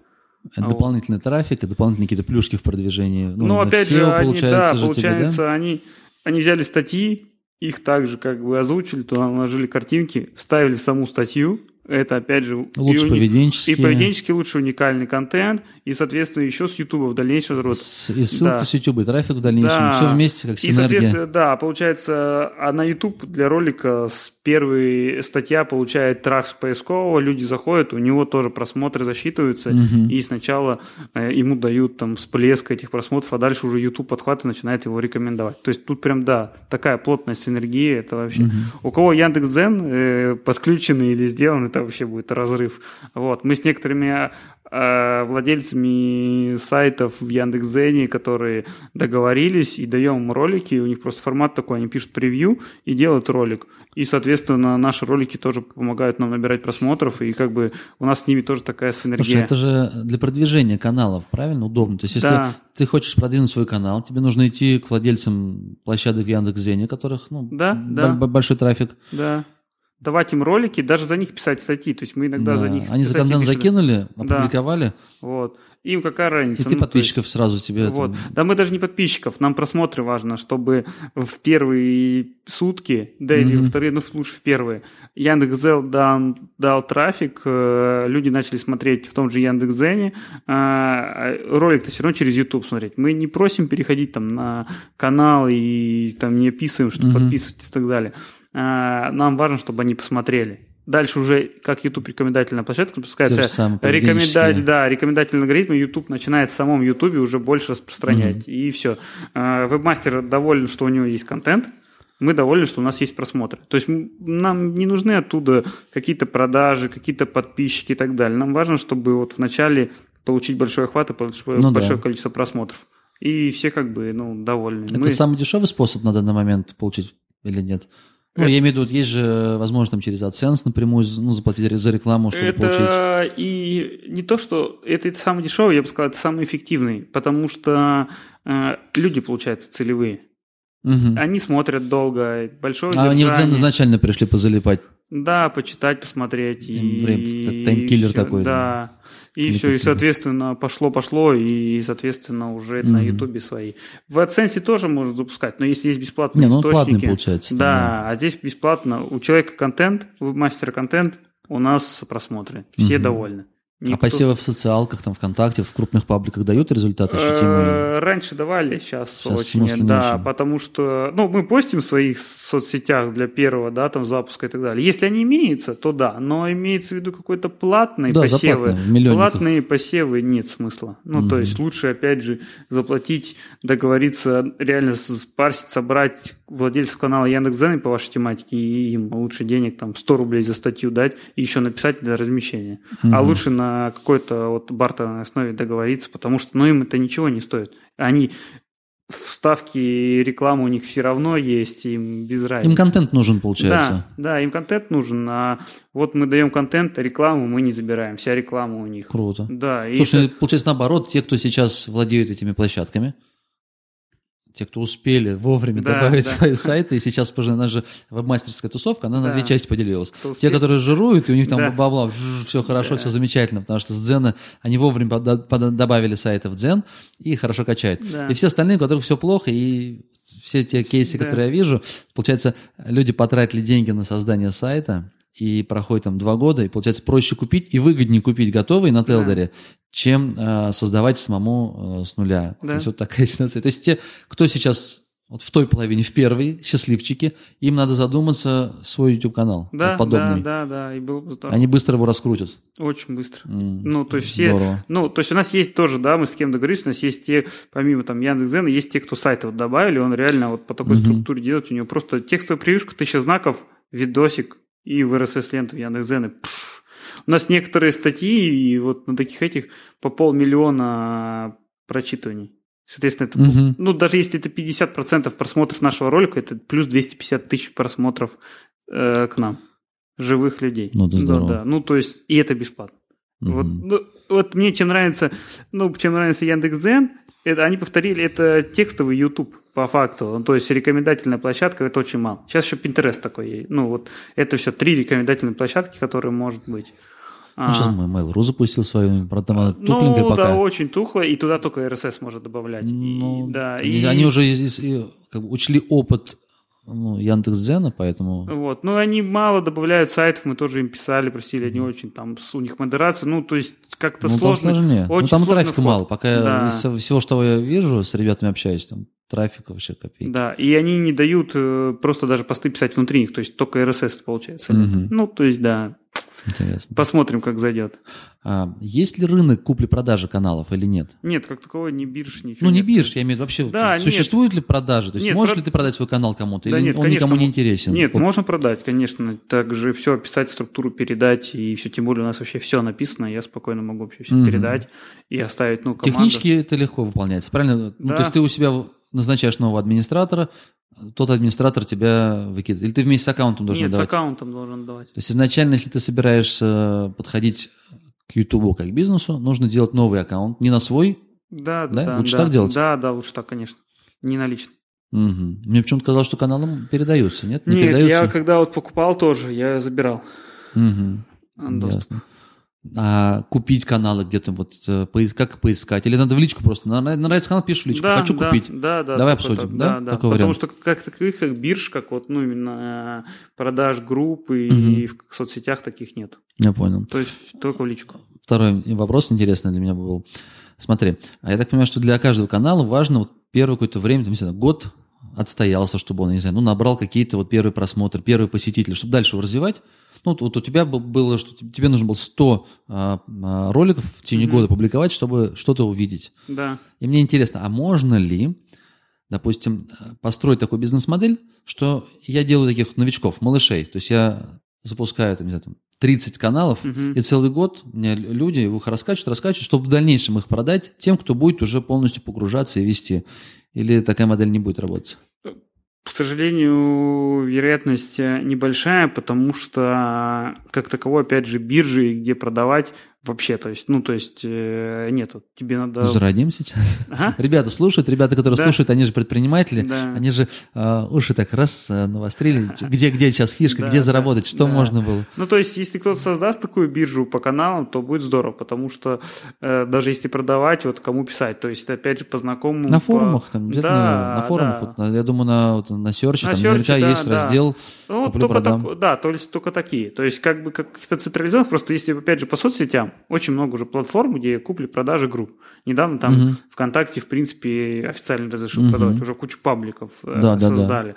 Это А дополнительный трафик, и дополнительные какие-то плюшки в продвижении. Ну, на опять SEO, же, они, получается да, же тебе, да? получается, они, они взяли статьи, их также как бы озвучили, туда наложили картинки, вставили в саму статью. Это, опять же, Лучше и, уни- поведенчески. и поведенчески лучше уникальный контент, и, соответственно, еще с YouTube в дальнейшем. С- И ссылки Да. с YouTube, и трафик в дальнейшем. Да. Все вместе, как И, синергия. соответственно, да, получается, а на YouTube для ролика с первой статья получает трафик поискового, люди заходят, у него тоже просмотры засчитываются, Мгм. и сначала э, ему дают там всплеск этих просмотров, а дальше уже YouTube подхватывает и начинает его рекомендовать. То есть тут прям, да, такая плотная синергия, это вообще... Мгм. У кого Яндекс.Дзен э, подключенный или сделан, это вообще будет разрыв. Вот. Мы с некоторыми э, владельцами сайтов в Яндекс.Зене, которые договорились и даем им ролики, у них просто формат такой, они пишут превью и делают ролик. И, соответственно, наши ролики тоже помогают нам набирать просмотров, и как бы у нас с ними тоже такая синергия. Слушай, это же для продвижения каналов, правильно? Удобно. То есть, если Да. ты хочешь продвинуть свой канал, тебе нужно идти к владельцам площадок в Яндекс.Зене, которых, ну, Да, б- да. большой трафик. Да. Давать им ролики, даже за них писать статьи. То есть мы иногда Да. за них Они за контент пишем. закинули, Да. опубликовали, Вот. Им какая разница? и ты Ну, то есть- подписчиков сразу тебе... Вот. там- Да мы даже не подписчиков, нам просмотры важно, чтобы в первые сутки, да или Мгм. во вторые, ну лучше в первые, Яндекс.Зел дал, дал трафик, э, люди начали смотреть в том же Яндекс.Зене, а ролик-то все равно через YouTube смотреть. Мы не просим переходить там на канал и там не описываем, что Мгм. подписывайтесь и так далее. А, Нам важно, чтобы они посмотрели. Дальше уже, как YouTube рекомендательная площадка, запускается самые рекомендать, поведенческие. да, рекомендательный алгоритм YouTube начинает в самом YouTube уже больше распространять. И все. Вебмастер доволен, что у него есть контент. Мы довольны, что у нас есть просмотры. То есть нам не нужны оттуда какие-то продажи, какие-то подписчики и так далее. Нам важно, чтобы вот вначале получить большой охват и большое, Ну да. большое количество просмотров. И все как бы ну, довольны. Это Мы- самый дешевый способ на данный момент получить или нет? Ну, Это- я имею в виду, есть же возможность там через AdSense напрямую ну, заплатить за рекламу, чтобы получить. это и не то, что это, это самый дешевый, я бы сказал, это самый эффективный, потому что э, люди, получаются, целевые. Мгм. Они смотрят долго, большое А они в. Дзен изначально пришли позалипать. Да, почитать, посмотреть. Им И, время, как таймкиллер такой, Да. И все, и, соответственно, пошло-пошло, и, соответственно, уже на Мгм. Ютубе свои. В AdSense тоже можно запускать, но если есть бесплатные Не, ну источники... платный получается. Да, а здесь бесплатно. У человека контент, у мастера контент, у нас просмотры. Все Мгм. довольны. А Никто- посевы в социалках, там ВКонтакте, в крупных пабликах дают результаты ощутимые? Э, Раньше давали, сейчас, Сейчас очень, да, потому что, ну, мы постим в своих соцсетях для первого, да, там запуска и так далее. Если они имеются, то да, но имеется в виду какой-то платные Да, посевы. Платные посевы нет смысла. Ну, то Мгм. есть лучше, опять же, заплатить, договориться, реально спарсить, собрать владельцев канала Яндекс.Зен по вашей тематике, и им лучше денег, там, 100 рублей за статью дать, и еще написать для размещения. А Мгм. лучше на какой-то вот бартерной основе договориться, потому что, ну, им это ничего не стоит. Они вставки и реклама у них все равно есть, им без разницы. Им контент нужен, получается. Да, да, им контент нужен, а вот мы даем контент, а рекламу мы не забираем, вся реклама у них. Круто. Да, Слушай, это- получается наоборот, те, кто сейчас владеют этими площадками, те, кто успели вовремя Да, добавить да. свои сайты, и сейчас, позже, она же веб-мастерская тусовка, она на Да. две части поделилась. Те, которые жируют, и у них там Да. бабла, все хорошо, Да. все замечательно, потому что с Дзена они вовремя пода- пода- добавили сайты в Дзен и хорошо качают. Да. И все остальные, у которых все плохо, и все те кейсы, Да. которые я вижу, получается, люди потратили деньги на создание сайта, и проходит там два года, и получается проще купить и выгоднее купить готовый на Телдере, чем э, создавать самому э, с нуля. Да. То есть вот такая ситуация. То есть те, кто сейчас вот в той половине, в первой, счастливчики, им надо задуматься свой YouTube-канал да, вот подобный. да, да, да, и было бы здорово. Они быстро его раскрутят. Очень быстро. М, Ну, то есть все, Здорово. ну, то есть у нас есть тоже, да, мы с кем договорились, у нас есть те, помимо там Яндекс.Зена, есть те, кто сайты вот добавили, он реально вот по такой Мгм. структуре делает, у него просто текстовая превьюшка, тысяча знаков, видосик и в RSS-ленту в Яндекс.Зене. Пф. У нас некоторые статьи, и вот на таких этих по полмиллиона прочитываний. Соответственно, это, Мгм. ну, даже если это 50% просмотров нашего ролика, это плюс 250 тысяч просмотров э, к нам, живых людей. Ну, Да, здорово. да. Ну, то есть, и это бесплатно. Вот, Мгм. ну, вот мне чем нравится, ну, чем нравится Яндекс.Дзен, это они повторили, это текстовый YouTube по факту. Ну, То есть рекомендательная площадка это очень мало. Сейчас еще Pinterest такой есть. Ну, вот это все три рекомендательные площадки, которые может быть. Ну, сейчас А, Mail.ru запустил свою, правда, она ну, тухленькая пока. да, очень тухло, и туда только RSS может добавлять. И- Ну, да, они, и- они уже и, как бы, учли опыт ну, Яндекс.Дзена, поэтому... Вот. Ну, они мало добавляют сайтов, мы тоже им писали, просили, они очень там, у них модерация, ну, то есть как-то ну, там сложно. сложнее. Ну, очень там сложный трафика вход. мало. Пока Да. из всего, что я вижу, с ребятами общаюсь, там трафика вообще копейки. Да, и они не дают э, просто даже посты писать внутри них, то есть только RSS получается. Мгм. Ну, то есть, да. Интересно. Посмотрим, как зайдет. А, есть ли рынок купли-продажи каналов или нет? Нет, как такового ни бирж, ничего Ну, не нет. бирж, я имею в виду вообще, Да, существуют ли продажи? То есть Нет, можешь про- ли ты продать свой канал кому-то, Да или нет, он конечно, никому не интересен? Нет, Вот можно продать, конечно. Также все описать, структуру передать, и все, тем более у нас вообще все написано, я спокойно могу вообще все Мгм. передать и оставить, ну, команду. Технически это легко выполняется, правильно? Ну, Да. то есть ты у себя назначаешь нового администратора, тот администратор тебя выкидывает. Или ты вместе с аккаунтом должен Нет, давать? с аккаунтом должен давать. То есть изначально, если ты собираешься подходить к YouTube как к бизнесу, нужно делать новый аккаунт, не на свой. Да, Да? да. Лучше да. так делать? Да, да, лучше так, конечно. Не на личный. Мгм. Мне почему-то казалось, что каналам передаются, нет? Не Нет, я передаются? когда вот покупал тоже, я забирал доступ. Ясно. А купить каналы где-то, вот э, поис- как поискать? Или надо в личку просто? Нравится канал, пишешь в личку, Да, хочу да, купить. Да, да. Давай обсудим, так, да? Да, да. Такой Потому вариант. что как таковых, как бирж, как вот, ну, именно э, продаж групп и Мгм. в соцсетях таких нет. Я понял. То есть только в личку. Второй вопрос интересный для меня был. Смотри, а я так понимаю, что для каждого канала важно вот первое какое-то время, там, не знаю, год отстоялся, чтобы он, не знаю, ну, набрал какие-то вот первые просмотры, первые посетители, чтобы дальше его развивать. Ну, вот, у тебя был- было, что тебе нужно было 100 а, а, роликов в течение Мгм. года публиковать, чтобы что-то увидеть. Да. И мне интересно, а можно ли, допустим, построить такую бизнес-модель, что я делаю таких новичков, малышей, то есть я запускаю, там, не знаю, там, 30 каналов, Мгм. и целый год меня люди их раскачивают, раскачивают, чтобы в дальнейшем их продать тем, кто будет уже полностью погружаться и вести. Или такая модель не будет работать? К сожалению, вероятность небольшая, потому что, как таковой, опять же, биржи, где продавать вообще, то есть, ну, то есть, э, нету. Тебе надо... Зарадим сейчас? Ага. Ребята слушают, ребята, которые Да. слушают, они же предприниматели, Да. они же э, уши так раз э, навострили, где, где сейчас фишка, Да, где да, заработать, что да. можно было. Ну, то есть, если кто-то создаст такую биржу по каналам, то будет здорово, потому что э, даже если продавать, вот кому писать, то есть, это опять же по знакомым. На по- форумах, там, где-то Да, на, на форумах, да. вот, на- я думаю, на, вот, на Search, На там Search, наверняка да, есть да. раздел Ну, «Куплю, только продам». так- да, то есть только такие. То есть как бы каких-то централизованных, просто если, опять же, по соцсетям, очень много уже платформ, где купли-продажи групп. Недавно там Мгм. ВКонтакте, в принципе, официально разрешил Мгм. продавать, уже кучу пабликов э, Да, да, да.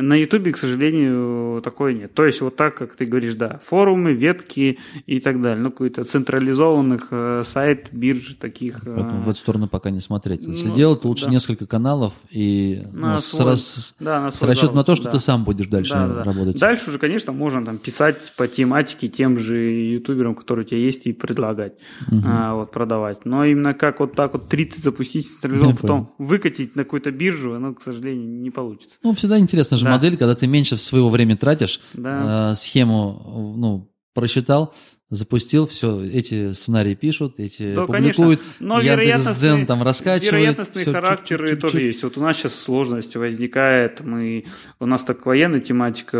На Ютубе, к сожалению, такое нет. То есть вот так, как ты говоришь, да, форумы, ветки и так далее. Ну, какой-то централизованных э, сайт, бирж таких. э, Поэтому в эту сторону пока не смотреть. Если Ну, делать, то лучше да. несколько каналов и На ну, с, свой- рас- да, на с расчетом на то, что да. ты сам будешь дальше Да, да. работать. Дальше уже, конечно, можно там писать по тематике тем же ютуберам, которые у тебя есть, и предлагать, Мгм. а, вот продавать. Но именно как вот так вот 30 запустить централизованно, потом выкатить на какую-то биржу, оно, к сожалению, не получится. Ну, всегда интересна же Да. модель, когда ты меньше своего времени тратишь, Да. э, схему, ну, просчитал, запустил, все, эти сценарии пишут, эти Да, публикуют, конечно. Но Яндекс.Дзен там раскачивает. вероятностные всё, характеры чик-чик-чик-чик. тоже есть. Вот у нас сейчас сложность возникает. Мы, у нас так военная тематика.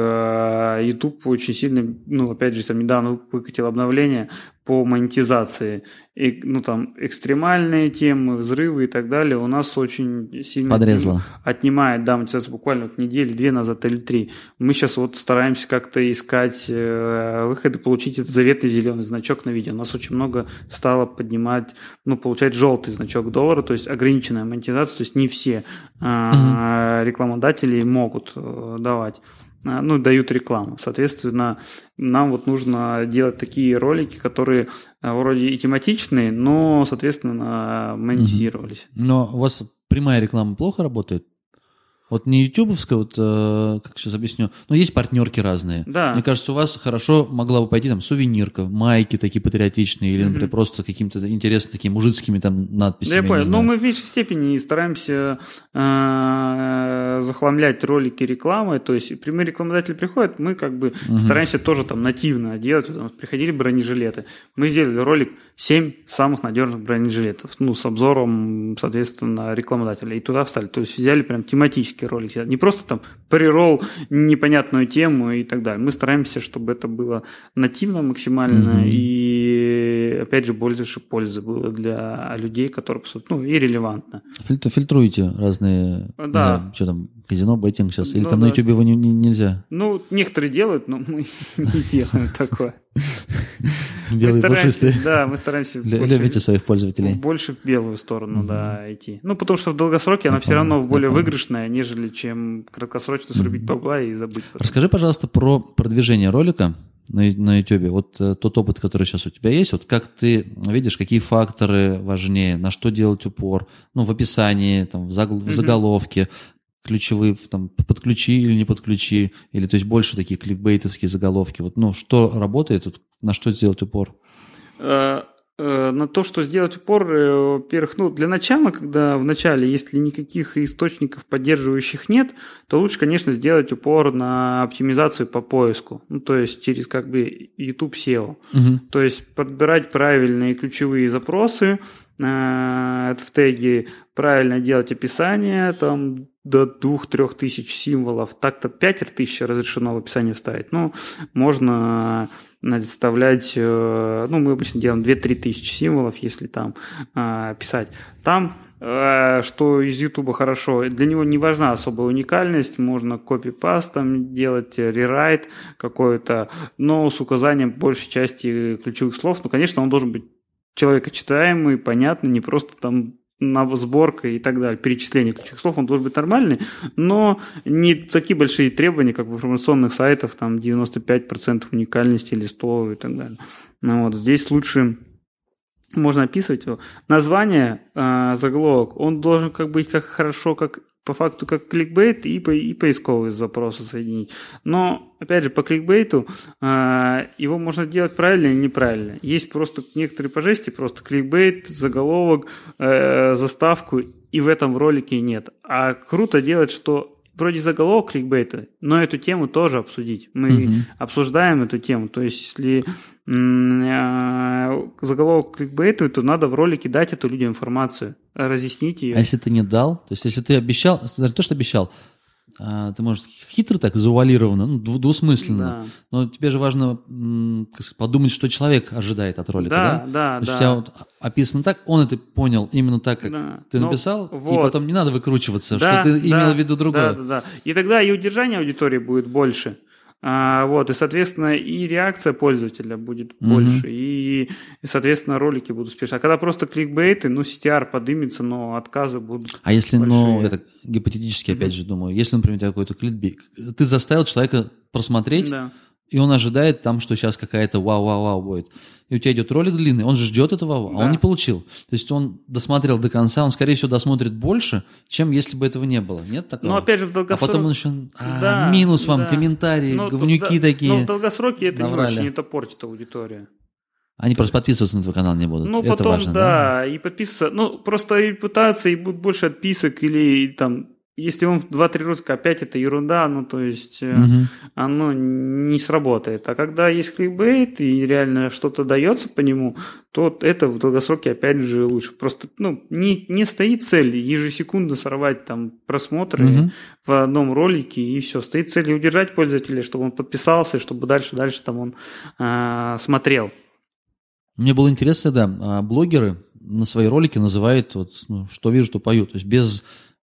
а YouTube очень сильно, ну, опять же, там недавно выкатил обновление по монетизации. И, ну, там, экстремальные темы, взрывы и так далее у нас очень сильно Подрезало. отнимает, да, монетизацию буквально вот недели, две назад или три. Мы сейчас вот стараемся как-то искать э, выходы, получить этот заветный зеленый значок на видео. У нас очень много стало поднимать, ну, получать желтый значок доллара, то есть ограниченная монетизация, то есть не все э, рекламодатели могут э, давать ну, дают рекламу. Соответственно, нам вот нужно делать такие ролики, которые а, вроде и тематичные, но, соответственно, монетизировались. Но у вас прямая реклама плохо работает? Вот не ютубовская, вот, э, как сейчас объясню, но есть партнерки разные. Да. Мне кажется, у вас хорошо могла бы пойти там сувенирка, майки такие патриотичные, или, например, Мгм. просто какими-то интересными такими мужицкими там надписями. Да, я понял. Но знаю. мы в меньшей степени стараемся э, захламлять ролики рекламой. То есть прямые рекламодатели приходят, мы как бы Мгм. стараемся тоже там нативно делать. Вот приходили бронежилеты. Мы сделали ролик 7 самых надежных бронежилетов. Ну, с обзором, соответственно, рекламодателя. И туда встали. То есть взяли прям тематический ролик. Не просто там прирол непонятную тему и так далее. Мы стараемся, чтобы это было нативно максимально Мгм. и, опять же, больше пользы было для людей, которые ну, и релевантно. Фильтр- фильтруете разные, Да. знаю, что там, казино, беттинг сейчас, или Да, там на да. ютубе его не- не- нельзя? Ну, некоторые делают, но мы не делаем такое. Мы Белые стараемся, пушистые. да, мы стараемся Любите своих пользователей. больше в белую сторону, да, идти. Ну, потому что в долгосроке она все равно более выигрышная, нежели чем краткосрочно срубить бабла и забыть. Расскажи, пожалуйста, про продвижение ролика. На, на YouTube. Вот э, тот опыт, который сейчас у тебя есть, вот как ты видишь, какие факторы важнее, на что делать упор, ну, в описании, там, в, загл- в заголовке, ключевые, там, подключи или не подключи, или то есть больше такие кликбейтовские заголовки. Вот, ну, что работает, вот, на что сделать упор? Э, на то, что сделать упор, э, во-первых, ну, для начала, когда в начале, если никаких источников поддерживающих нет, то лучше, конечно, сделать упор на оптимизацию по поиску, ну, то есть через как бы YouTube SEO. Угу. То есть подбирать правильные ключевые запросы, в теге правильно делать описание, там до 2-3 тысяч символов, так-то 5 тысяч разрешено в описании вставить. Ну, можно вставлять, э, ну, мы обычно делаем 2-3 тысячи символов, если там э, писать. Там, э, что из YouTube хорошо, для него не важна особая уникальность, можно копипаст там делать, рерайт какой-то, но с указанием большей части ключевых слов. Ну, конечно, он должен быть человекочитаемый, понятный, не просто там на сборка и так далее, перечисление ключевых слов, он должен быть нормальный, но не такие большие требования, как в информационных сайтах, там 95% уникальности или 100 и так далее. Ну, вот, здесь лучше можно описывать его. Название, э, заголовок, он должен как быть как хорошо, как по факту как кликбейт и, по, и поисковые запросы соединить. Но, опять же, по кликбейту э, его можно делать правильно или неправильно. Есть просто некоторые по жести, просто кликбейт, заголовок, э, заставку, и в этом ролике нет. А круто делать, что вроде заголовок кликбейта, но эту тему тоже обсудить. Мы угу. обсуждаем эту тему. То есть, если э, заголовок кликбейта, то надо в ролике дать эту людям информацию, разъяснить ее. А если ты не дал, то есть если ты обещал, даже то, что обещал, а, ты, может, хитро так, завуалированно, ну, двусмысленно, да. но тебе же важно сказать, подумать, что человек ожидает от ролика, да? Да, да, да. у тебя вот описано так, он это понял именно так, как да. ты написал, вот. и потом не надо выкручиваться, да, что ты да, имел в виду другое. Да, да, да. И тогда и удержание аудитории будет больше. А, вот, и, соответственно, и реакция пользователя будет угу. больше, и, и, соответственно, ролики будут успешны. А когда просто кликбейты, ну, CTR подымется, но отказы будут А если, ну, большие. ну, это гипотетически, опять же, думаю, если, например, у тебя какой-то кликбейт, ты заставил человека просмотреть, да и он ожидает там, что сейчас какая-то вау-вау-вау будет. И у тебя идет ролик длинный, он ждет этого, да. а он не получил. То есть он досмотрел до конца, он, скорее всего, досмотрит больше, чем если бы этого не было. Нет такого? Ну, опять же, в долгосроке... А потом он еще... А, да, минус вам, да. комментарии, ну, говнюки да, такие. Но в долгосроке это наврали. не очень, это портит аудиторию. Они просто подписываться на твой канал не будут. Ну, это потом, важно, да, да, и подписываться. Ну, просто и пытаться, и будет больше отписок, или там если он в 2-3 русска опять это ерунда, ну то есть угу. оно не сработает. А когда есть кликбейт и реально что-то дается по нему, то это в долгосроке опять же лучше. Просто ну, не, не стоит цель ежесекундно сорвать там просмотры угу. в одном ролике и все. Стоит цель удержать пользователя, чтобы он подписался, чтобы дальше-дальше там он э, смотрел. Мне было интересно, да, а блогеры на свои ролики называют вот, ну, что вижу, то пою. То есть без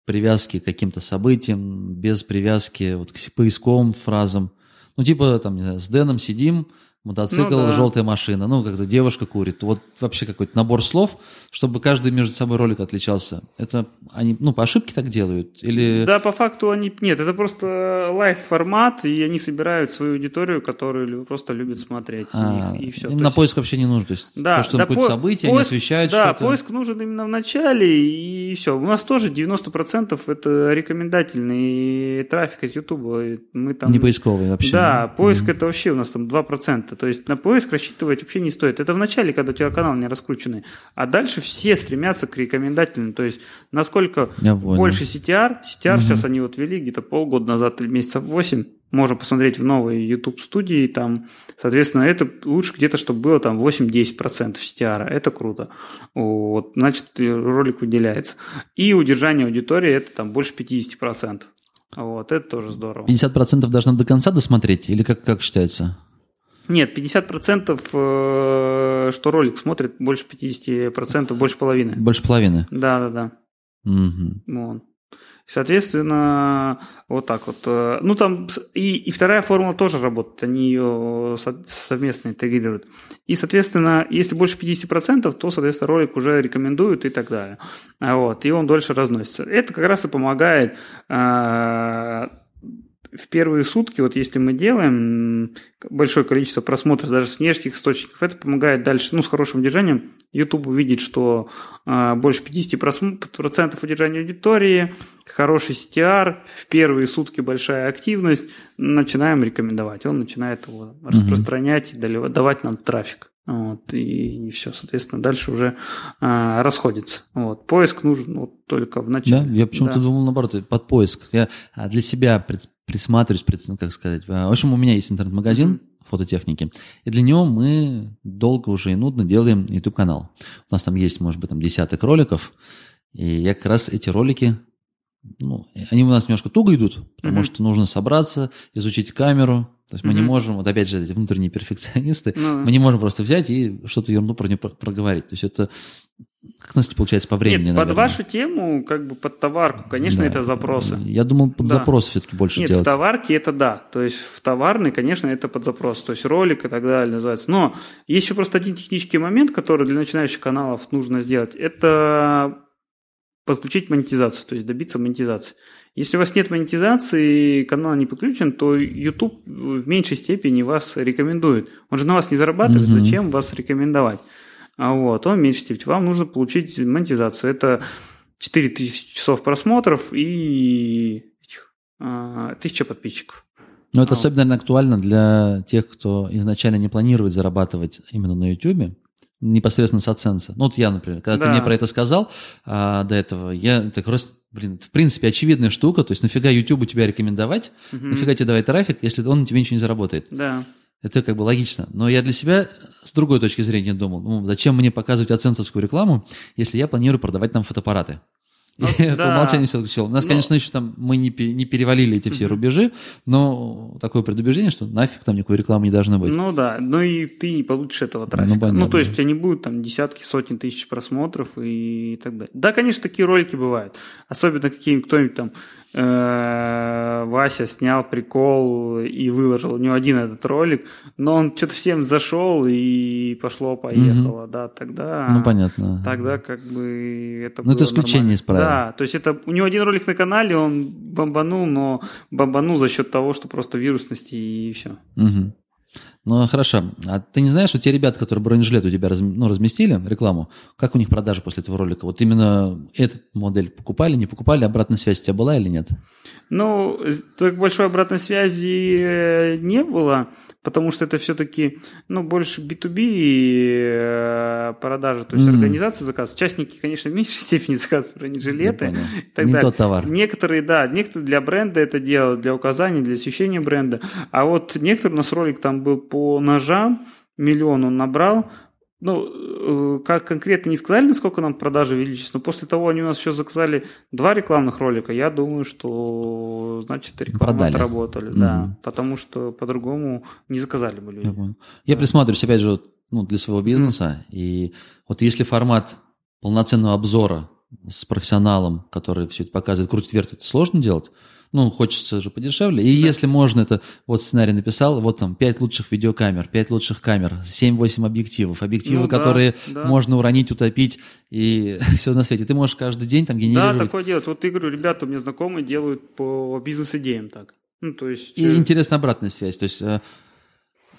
привязки к каким-то событиям, без привязки вот к поисковым фразам. Ну, типа, там, не знаю, с Дэном сидим, Мотоцикл, ну, да. желтая машина, ну, как-то девушка курит. Вот вообще какой-то набор слов, чтобы каждый между собой ролик отличался. Это они, ну, по ошибке так делают? Или... Да, по факту они... Нет, это просто лайв-формат, и они собирают свою аудиторию, которую просто любят смотреть. А, и, и все. Им на есть... поиск вообще не нужно. То есть да, то, что да, какое-то по... событие, поиск, они освещают да, что-то. Да, поиск нужен именно в начале, и все. У нас тоже 90% это рекомендательный трафик из YouTube. Мы там... Не поисковый вообще. Да, поиск mm-hmm. это вообще у нас там 2%. То есть на поиск рассчитывать вообще не стоит. Это в начале, когда у тебя канал не раскрученный. А дальше все стремятся к рекомендательным. То есть насколько больше CTR, CTR угу. сейчас они вот ввели где-то полгода назад или месяцев 8, можно посмотреть в новой YouTube студии, там, соответственно, это лучше где-то, чтобы было там 8-10% CTR, это круто. Вот, значит, ролик выделяется. И удержание аудитории это там больше 50%. Вот, это тоже здорово. 50% должны до конца досмотреть, или как, как считается? Нет, 50% э, что ролик смотрит, больше 50%, больше половины. Больше половины? Да, да, да. Угу. Вот. Соответственно, вот так вот. Э, ну, там и, и вторая формула тоже работает, они ее совместно интегрируют. И, соответственно, если больше 50%, то, соответственно, ролик уже рекомендуют и так далее. Вот, и он дольше разносится. Это как раз и помогает э, в первые сутки, вот если мы делаем большое количество просмотров даже с внешних источников, это помогает дальше, ну, с хорошим удержанием, YouTube увидит, что э, больше 50% удержания аудитории, хороший CTR, в первые сутки большая активность, начинаем рекомендовать. Он начинает его распространять и давать нам трафик. Вот, и, и все, соответственно, дальше уже а, расходится. Вот. Поиск нужен вот, только в начале. Да, я почему-то да. думал наоборот, под поиск. Я а, для себя присматриваюсь, ну, как сказать. В общем, у меня есть интернет-магазин mm-hmm. фототехники, и для него мы долго уже и нудно делаем YouTube-канал. У нас там есть, может быть, там десяток роликов, и я как раз эти ролики ну, они у нас немножко туго идут, потому mm-hmm. что нужно собраться, изучить камеру, то есть мы mm-hmm. не можем, вот опять же, эти внутренние перфекционисты, ну, мы не можем просто взять и что-то ерунду про нее проговорить. То есть это как у нас получается по времени? Нет, наверное? под вашу тему, как бы под товарку, конечно, да. это запросы. Я думал, под да. запрос все-таки больше Нет, делать. в товарке это да. То есть в товарный, конечно, это под запрос. То есть ролик и так далее называется. Но есть еще просто один технический момент, который для начинающих каналов нужно сделать. Это подключить монетизацию, то есть добиться монетизации. Если у вас нет монетизации, канал не подключен, то YouTube в меньшей степени вас рекомендует. Он же на вас не зарабатывает, угу. зачем вас рекомендовать? А вот, он в меньшей степени. Вам нужно получить монетизацию. Это 4000 часов просмотров и а, 1000 подписчиков. Но это а. особенно, наверное, актуально для тех, кто изначально не планирует зарабатывать именно на YouTube непосредственно с AdSense. Ну вот я, например, когда да. ты мне про это сказал а, до этого, я так раз, блин, в принципе, очевидная штука, то есть нафига YouTube тебя рекомендовать, угу. нафига тебе давать трафик, если он тебе ничего не заработает. Да. Это как бы логично. Но я для себя с другой точки зрения думал, ну, зачем мне показывать аценсовскую рекламу, если я планирую продавать нам фотоаппараты? Ну, да. по умолчанию все отключил. У нас, ну, конечно, еще там мы не, не перевалили эти все рубежи, но такое предубеждение, что нафиг там никакой рекламы не должно быть. Ну да, ну и ты не получишь этого трафика. Ну, ну то есть у тебя не будет там десятки, сотни тысяч просмотров и так далее. Да, конечно, такие ролики бывают. Особенно какие-нибудь кто-нибудь там Вася снял прикол и выложил. У него один этот ролик, но он что-то всем зашел и пошло-поехало, угу. да, тогда... Ну, понятно. Тогда как бы это Ну, это исключение из правил. Да, то есть это у него один ролик на канале, он бомбанул, но бомбанул за счет того, что просто вирусности и все. Угу. Ну, хорошо. А ты не знаешь, что те ребята, которые бронежилет у тебя раз, ну, разместили рекламу, как у них продажи после этого ролика? Вот именно этот модель покупали, не покупали? Обратная связь у тебя была или нет? Ну, так большой обратной связи э, не было, потому что это все-таки, ну, больше B2B э, продажи, то есть mm. организация заказывает. Частники, конечно, в меньшей степени заказывают бронежилеты. И так не далее. тот товар. Некоторые, да, некоторые для бренда это делают, для указания, для освещения бренда. А вот некоторые, у нас ролик там был по ножам, миллион он набрал, ну, э, как конкретно не сказали, насколько нам продажи увеличились, но после того они у нас еще заказали два рекламных ролика. Я думаю, что, значит, рекламы Продали. отработали. Mm-hmm. Да, потому что по-другому не заказали бы люди. Я, понял. Я присматриваюсь, опять же, ну, для своего бизнеса. Mm-hmm. И вот если формат полноценного обзора с профессионалом, который все это показывает, крутит, вертит, это сложно делать – ну, хочется же подешевле. И да. если можно, это вот сценарий написал, вот там 5 лучших видеокамер, 5 лучших камер, 7-8 объективов, объективы, ну, которые да, да. можно уронить, утопить и все на свете. Ты можешь каждый день там генерировать. Да, такое делать. Вот я говорю, ребята у меня знакомые делают по бизнес-идеям так. Ну, то есть... И э, интересная обратная связь. То есть, э,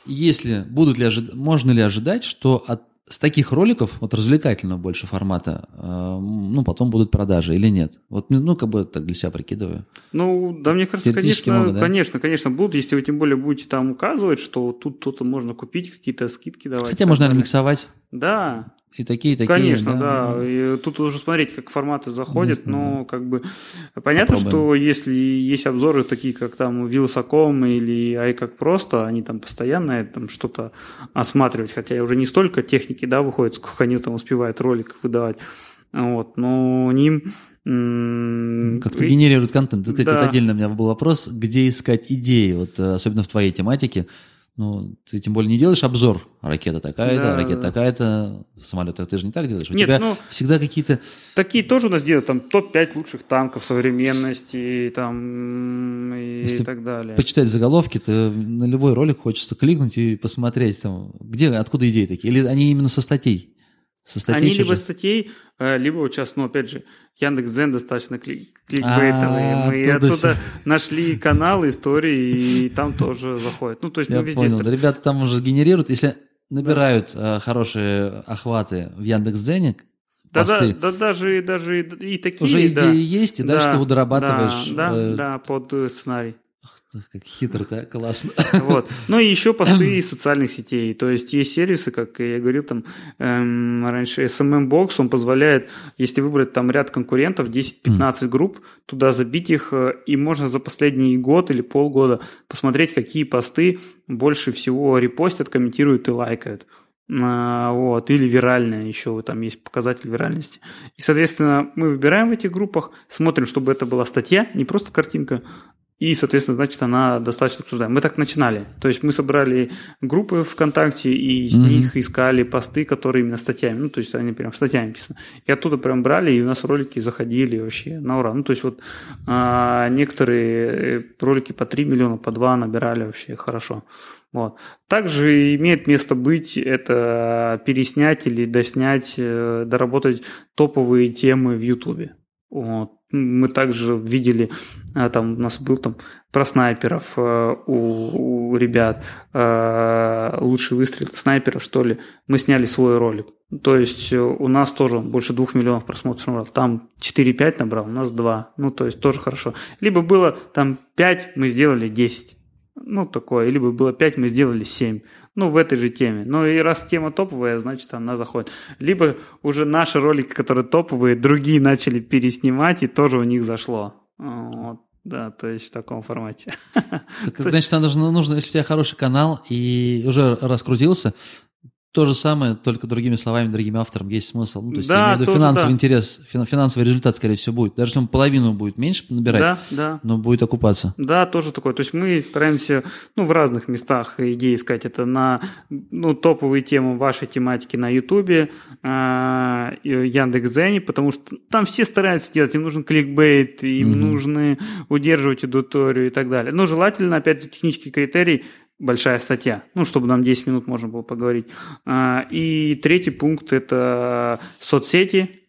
если будут ли ожид... можно ли ожидать, что от с таких роликов, вот развлекательного больше формата, э, ну, потом будут продажи или нет? Вот, ну, ну, как бы так для себя прикидываю. Ну, да, мне кажется, конечно, могут, да? конечно, конечно, будут, если вы тем более будете там указывать, что тут то-то можно купить, какие-то скидки давать. Хотя можно, наверное, миксовать. Да. И такие, и такие. Конечно, да. да. И тут уже смотреть, как форматы заходят, но да. как бы понятно, Попробуем. что если есть обзоры такие, как там Вилсаком или Ай как просто, они там постоянно там что-то осматривать, хотя уже не столько техники, да, выходит, сколько они там успевают роликов выдавать. Вот, но ним как-то генерируют контент. Кстати, да. вот отдельно у меня был вопрос, где искать идеи, вот э, особенно в твоей тематике. Ну, ты тем более не делаешь обзор. Ракета такая-то, да, ракета такая-то, самолет ты же не так делаешь. У Нет, тебя ну, всегда какие-то... Такие тоже у нас делают, там топ-5 лучших танков современности там, и, и так далее. почитать заголовки, то на любой ролик хочется кликнуть и посмотреть, там, где, откуда идеи такие. Или они именно со статей? Со статей Они либо статей, э, либо вот сейчас, ну, опять же, Яндекс.Дзен достаточно кли- кликбейтовые. А, Мы оттуда нашли каналы, истории, и там тоже заходят. Ну, то есть мы везде... понял. Да, Ребята там уже генерируют, если набирают э, хорошие охваты в Яндекс.Дзене, Да, да, да, даже, даже и, такие, уже да. идеи есть, и дальше Да, ты его дорабатываешь. Да, да, э, да, под э, сценарий. Как хитро, да? Классно. Вот. Ну и еще посты из социальных сетей. То есть есть сервисы, как я говорил там эм, раньше, SMM Box, он позволяет, если выбрать там ряд конкурентов, 10-15 групп, туда забить их, э, и можно за последний год или полгода посмотреть, какие посты больше всего репостят, комментируют и лайкают. А, Вот, или виральная еще, там есть показатель виральности. И, соответственно, мы выбираем в этих группах, смотрим, чтобы это была статья, не просто картинка, и, соответственно, значит, она достаточно обсуждаема. Мы так начинали. То есть мы собрали группы ВКонтакте и с Мгм. них искали посты, которые именно статьями. Ну, то есть они прям статьями написаны. И оттуда прям брали, и у нас ролики заходили вообще на ура. Ну, то есть вот а, некоторые э, ролики по 3 миллиона, по 2 набирали вообще хорошо. Вот. Также имеет место быть это переснять или доснять, э, доработать топовые темы в Ютубе. Вот. Мы также видели, а, там у нас был там про снайперов э, у, у ребят, э, лучший выстрел снайперов, что ли. Мы сняли свой ролик. То есть э, у нас тоже больше двух миллионов просмотров набрал. Там 4-5 набрал, у нас 2. Ну, то есть тоже хорошо. Либо было там 5, мы сделали 10. Ну, такое. Либо было 5, мы сделали 7. Ну, в этой же теме. Ну, и раз тема топовая, значит, она заходит. Либо уже наши ролики, которые топовые, другие начали переснимать, и тоже у них зашло. Вот. Да, то есть в таком формате. Так, значит, нам нужно, нужно, если у тебя хороший канал и уже раскрутился, то же самое, только другими словами, другим авторам есть смысл. Ну, то есть, Да, я имею в виду финансовый да. интерес, фин- финансовый результат, скорее всего, будет. Даже если он половину будет меньше набирать, Да, да. но будет окупаться. Да, тоже такое. То есть мы стараемся ну, в разных местах идеи искать. Это на ну, топовые темы вашей тематики на Ютубе, а, Яндекс.Дзене, потому что там все стараются делать. Им нужен кликбейт, им Мгм. нужно удерживать аудиторию и так далее. Но желательно, опять же, технический критерий большая статья, ну, чтобы нам 10 минут можно было поговорить. А, И третий пункт – это соцсети,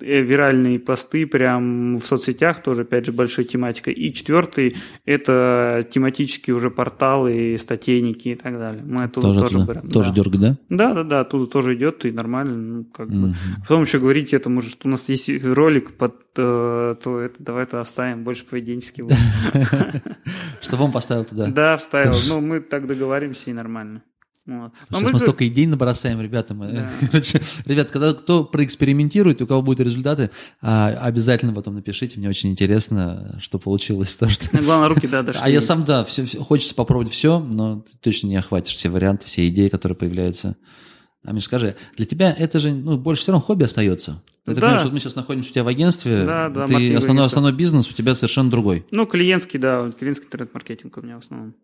виральные посты прям в соцсетях, тоже, опять же, большой тематикой. И четвертый – это тематические уже порталы, статейники и так далее. Мы оттуда Тоже, тоже, оттуда- берем. тоже да. дергать, да? Да, да, да, оттуда тоже идет, и нормально, ну, как бы. Мгм. Потом еще говорить этому же, что у нас есть ролик под э, то это, давай это оставим, больше поведенческий. Чтобы он поставил туда. Да, вставил. Ну, мы так договоримся и нормально. Вот. Но Сейчас мы мы, столько идей набросаем, ребята. Мы, Да. короче, ребят, когда кто проэкспериментирует, у кого будут результаты, а, обязательно потом напишите. Мне очень интересно, что получилось. То, что... Главное, руки, да, дошли. А я сам, да, все, хочется попробовать все, но ты точно не охватишь все варианты, все идеи, которые появляются. А мне скажи, для тебя это же ну, больше все равно хобби остается. Я так Да. понимаю, что мы сейчас находимся у тебя в агентстве, Да, да, ты основной, основной бизнес у тебя совершенно другой. Ну, клиентский, да, клиентский интернет-маркетинг у меня в основном.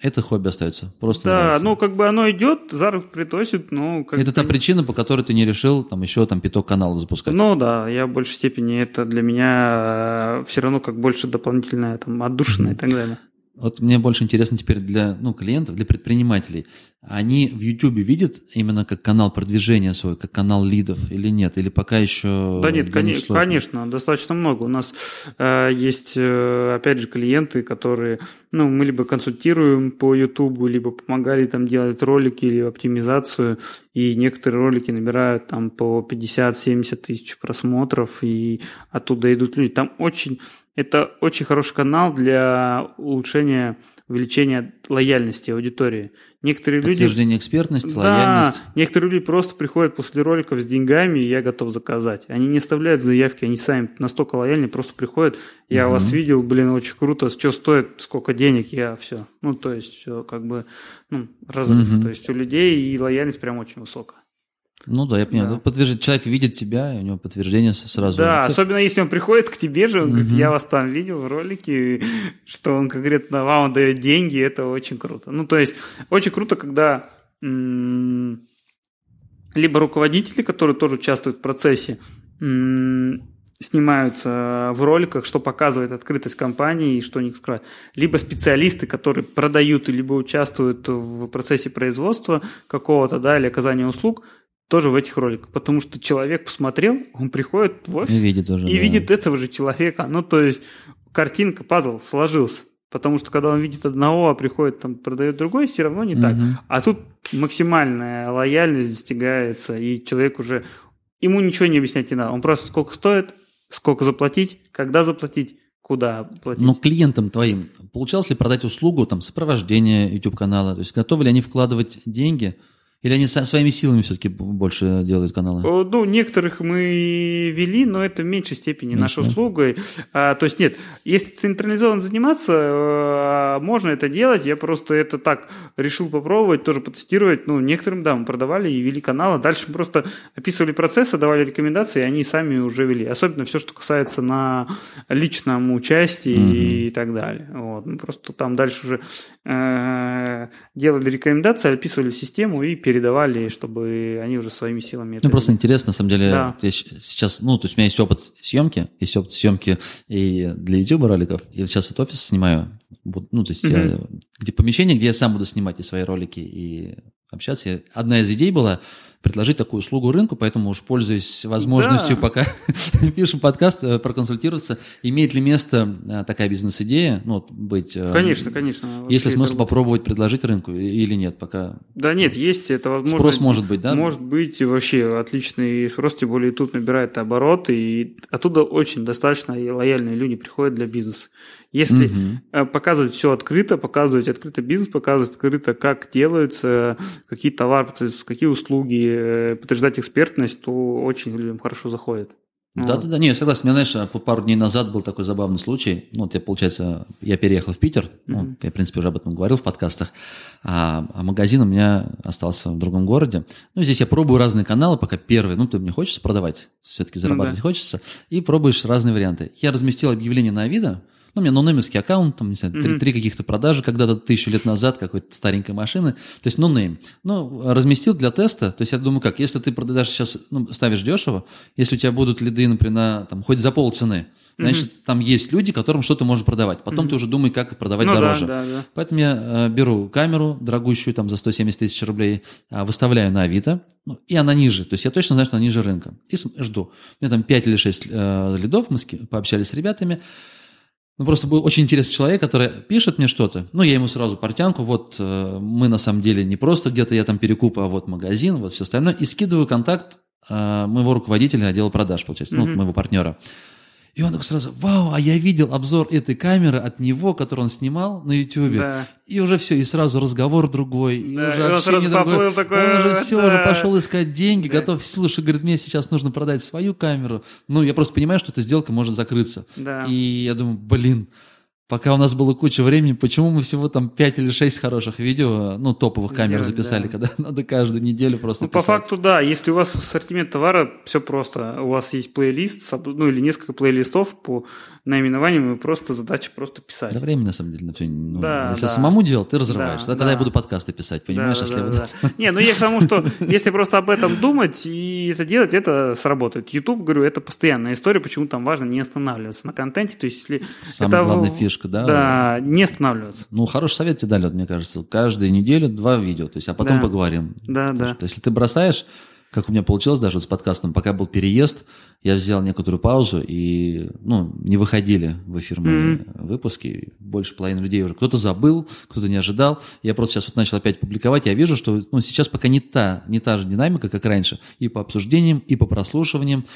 Это хобби остается. Просто Да, нравится. ну, как бы оно идет, заработок приносит, ну, как это та причина, по которой ты не решил там еще там пяток каналов запускать. Ну да, я в большей степени это для меня все равно как больше дополнительное, там, отдушина и так далее. Вот мне больше интересно теперь для ну, клиентов, для предпринимателей. Они в YouTube видят именно как канал продвижения свой, как канал лидов или нет? Или пока еще Да нет, сложно? конечно, достаточно много. У нас э, есть, э, опять же, клиенты, которые, ну, мы либо консультируем по YouTube, либо помогали там делать ролики или оптимизацию, и некоторые ролики набирают там по 50-70 тысяч просмотров, и оттуда идут люди. Там очень, это очень хороший канал для улучшения, увеличения лояльности аудитории. Некоторые люди Подтверждение экспертности, да, лояльность. некоторые люди просто приходят после роликов с деньгами, и я готов заказать. Они не оставляют заявки, они сами настолько лояльны, просто приходят, я Мгм. вас видел, блин, очень круто, что стоит, сколько денег, я все. Ну, то есть, все как бы, ну, разрыв. Мгм. То есть, у людей и лояльность прям очень высокая. Ну да, я понимаю. Да. Ну, подтверждение- человек видит тебя, и у него подтверждение сразу. да, идет. особенно если он приходит к тебе же, он говорит, я вас там видел в ролике, что он конкретно вам дает деньги, это очень круто. Ну, то есть, очень круто, когда м, либо руководители, которые тоже участвуют в процессе, м, снимаются в роликах, что показывает открытость компании и что не скрывает. Либо специалисты, которые продают, либо участвуют в процессе производства какого-то, да, или оказания услуг, тоже в этих роликах, потому что человек посмотрел, он приходит в офис И видит уже, и да. видит этого же человека. Ну, то есть картинка, пазл сложился. Потому что когда он видит одного, а приходит там продает другой, все равно не так. Мгм. А тут максимальная лояльность достигается, и человек уже ему ничего не объяснять не надо. Он просто сколько стоит, сколько заплатить, когда заплатить, куда платить. Но клиентам твоим получалось ли продать услугу там сопровождения YouTube канала? То есть готовы ли они вкладывать деньги? Или они своими силами все-таки больше делают каналы? О, Ну, некоторых мы вели, но это в меньшей степени Меньше, наша да? услуга. А, то есть нет, если централизованно заниматься, э, можно это делать. Я просто это так решил попробовать, тоже потестировать. Ну, некоторым, да, мы продавали и вели каналы. Дальше мы просто описывали процессы, давали рекомендации, и они сами уже вели. Особенно все, что касается на личном участии и так далее. Вот. Мы просто там дальше уже э, делали рекомендации, описывали систему и передавали, чтобы они уже своими силами Ну, просто интересно, на самом деле, Да. я сейчас, ну, то есть у меня есть опыт съемки, есть опыт съемки и для YouTube роликов, и сейчас вот офис снимаю, ну, то есть я- Мгм. где помещение, где я сам буду снимать и свои ролики, и общаться. Одна из идей была предложить такую услугу рынку, поэтому уж пользуясь возможностью, Да. пока пишем подкаст, э, проконсультироваться, имеет ли место э, такая бизнес-идея, ну, вот быть... э, Конечно, конечно. Есть ли смысл это- попробовать предложить рынку или нет, пока Да нет, есть это возможно. спрос может быть, да? Может быть вообще отличный спрос, тем более YouTube набирает обороты, и оттуда очень достаточно и лояльные люди приходят для бизнеса. Если э, показывать все открыто, показывать открыто бизнес, показывать открыто, как делаются, какие товары, какие услуги, э, подтверждать экспертность, то очень людям хорошо заходит. Да, да, да, не, я согласен. У меня, знаешь, по- пару дней назад был такой забавный случай. Ну, вот я, получается, я переехал в Питер. Ну, я, в принципе, уже об этом говорил в подкастах. А, а магазин у меня остался в другом городе. Ну, здесь я пробую разные каналы, пока первый. Ну, ты мне хочется продавать, все-таки зарабатывать да. хочется. И пробуешь разные варианты. Я разместил объявление на Авито. Ну, у меня нонеймовский аккаунт, там, не знаю, три, три каких-то продажи когда-то тысячу лет назад какой-то старенькой машины. То есть нонейм. Ну, разместил для теста. То есть я думаю, как, если ты продашь сейчас, ну, ставишь дешево, если у тебя будут лиды, например, на, там, хоть за полцены, значит, там есть люди, которым что-то можешь продавать. Потом ты уже думай, как продавать Ну да, дороже. да, да. Поэтому я э, беру камеру дорогущую, там, за 170 тысяч рублей, а, выставляю на Авито, ну, и она ниже. То есть я точно знаю, что она ниже рынка. И жду. У меня там 5 или 6 э, лидов, мы пообщались с ребятами. Ну, просто был очень интересный человек, который пишет мне что-то. Ну, я ему сразу портянку, вот э, мы на самом деле не просто где-то я там перекуп, а вот магазин, вот все остальное. И скидываю контакт э, моего руководителя отдела продаж, получается, ну, Мгм. моего партнера. И он такой сразу, вау, а я видел обзор этой камеры от него, который он снимал на YouTube. Да. И уже все, и сразу разговор другой, и Да, уже и он сразу поплыл такой, он уже все, да. уже пошел искать деньги, Да. готов, слушай, говорит, мне сейчас нужно продать свою камеру. Ну, я просто понимаю, что эта сделка может закрыться. Да. И я думаю, блин, пока у нас было куча времени, почему мы всего там 5 или 6 хороших видео, ну, топовых камер Сделали, записали, да. когда надо каждую неделю просто Ну, по писать. факту, да. Если у вас ассортимент товара, все просто. У вас есть плейлист, ну или несколько плейлистов по наименованиям, и просто задача просто писать. Да времени, на самом деле, на все. Ну, Да, если да. самому делать, ты разрываешься. Да, Да, когда я буду подкасты писать, понимаешь, Да, если да, я да. Не, ну я к тому, что если просто об этом думать и это делать, это сработает. YouTube, говорю, это постоянная история, почему там важно не останавливаться на контенте. То есть, если Самая это главная фишка, да? Да, не останавливаться. Ну, хороший совет тебе дали, вот, мне кажется. Каждую неделю два видео, то есть, а потом Да. поговорим. Да, Потому да. что если ты бросаешь, как у меня получилось даже вот с подкастом, пока был переезд, я взял некоторую паузу и, ну, не выходили в эфир мои выпуски. Больше половины людей уже кто-то забыл, кто-то не ожидал. Я просто сейчас вот начал опять публиковать. Я вижу, что ну, сейчас пока не та, не та же динамика, как раньше. И по обсуждениям, и по прослушиваниям.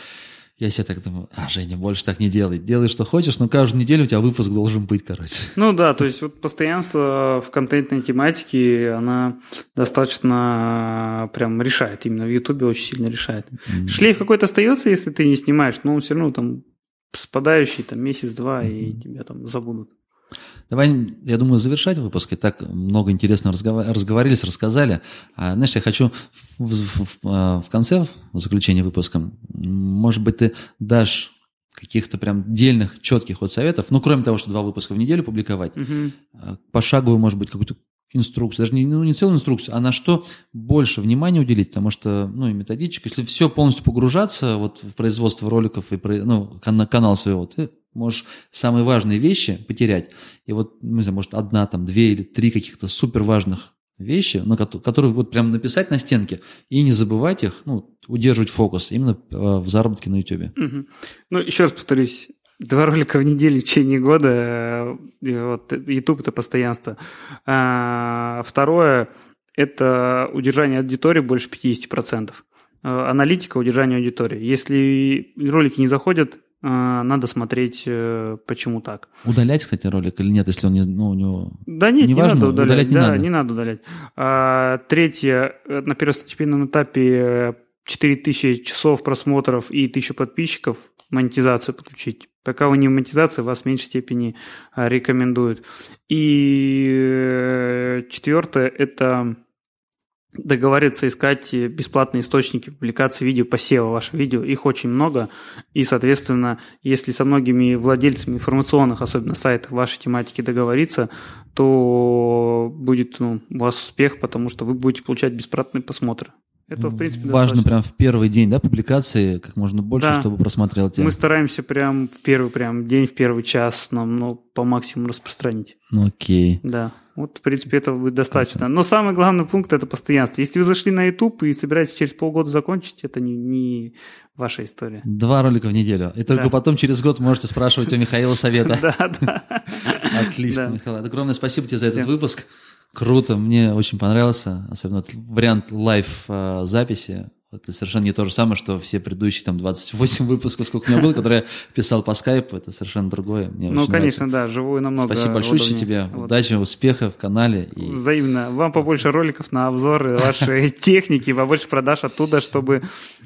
Я себе так думаю, а, Женя, больше так не делай. Делай, что хочешь, но каждую неделю у тебя выпуск должен быть, короче. Ну да, то есть вот постоянство в контентной тематике, она достаточно прям решает. Именно в Ютубе очень сильно решает. Шлейф какой-то остается, если ты не снимаешь, но он все равно там спадающий там месяц-два, и тебя там забудут. Давай, я думаю, завершать выпуск. И так много интересно разгова- разговорились, рассказали. А, знаешь, я хочу в, в- в- а, в конце, в заключении выпуска, может быть, ты дашь каких-то прям дельных, четких вот советов, ну, кроме того, что два выпуска в неделю публиковать, Мгм. а, пошаговую, может быть, какую-то инструкцию, даже не, ну, не целую инструкцию, а на что больше внимания уделить, потому что, ну, и методичка, если все полностью погружаться вот в производство роликов и, ну, кан- канал своего, ты можешь самые важные вещи потерять. И вот, ну, не знаю, может, одна, там, две или три каких-то супер важных вещи, ну, которые вот прям написать на стенке и не забывать их, ну, удерживать фокус именно в заработке на YouTube. Угу. Ну, еще раз повторюсь, Два ролика в неделю в течение года. Вот, YouTube – это постоянство. А, второе – это удержание аудитории больше 50%. А, аналитика удержания аудитории. Если ролики не заходят, а, надо смотреть, э, почему так. Удалять, кстати, ролик или нет, если он не, ну, у него... Да нет, не, не важно, надо удалять. удалять не, да, надо. не надо удалять. А, третье, э, на первостепенном этапе 4000 часов просмотров и 1000 подписчиков монетизацию подключить. Пока вы не в монетизации, вас в меньшей степени а, рекомендуют. И э, четвертое – это договориться искать бесплатные источники публикации видео, посева вашего видео. Их очень много. И, соответственно, если со многими владельцами информационных, особенно сайтов вашей тематики договориться, то будет ну, у вас успех, потому что вы будете получать бесплатные просмотры. Это, в принципе, Важно достаточно. прям в первый день, да, публикации как можно больше, да. чтобы просмотрел тебя. Мы стараемся прям в первый прям день, в первый час нам ну, по максимуму распространить. Ну, окей. Да. Вот, в принципе, этого будет достаточно. Но самый главный пункт – это постоянство. Если вы зашли на YouTube и собираетесь через полгода закончить, это не, не ваша история. Два ролика в неделю. И только да. потом через год можете спрашивать у Михаила совета. Да, да. Отлично, Михаил. Огромное спасибо тебе за этот выпуск. Круто, мне очень понравился, особенно вариант лайв-записи. Это совершенно не то же самое, что все предыдущие там 28 выпусков, сколько у меня было, которые я писал по скайпу, это совершенно другое. Мне ну, конечно, нравится. да, живую намного Спасибо большое удобнее. тебе, вот. удачи, успеха в канале. И... Взаимно. Вам побольше роликов на обзоры вашей техники, побольше продаж оттуда, чтобы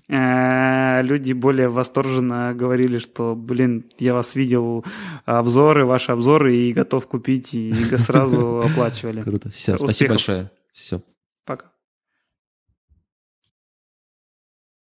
э, люди более восторженно говорили, что, блин, я вас видел, обзоры, ваши обзоры, и готов купить, и сразу оплачивали. Круто, все, спасибо большое. Все.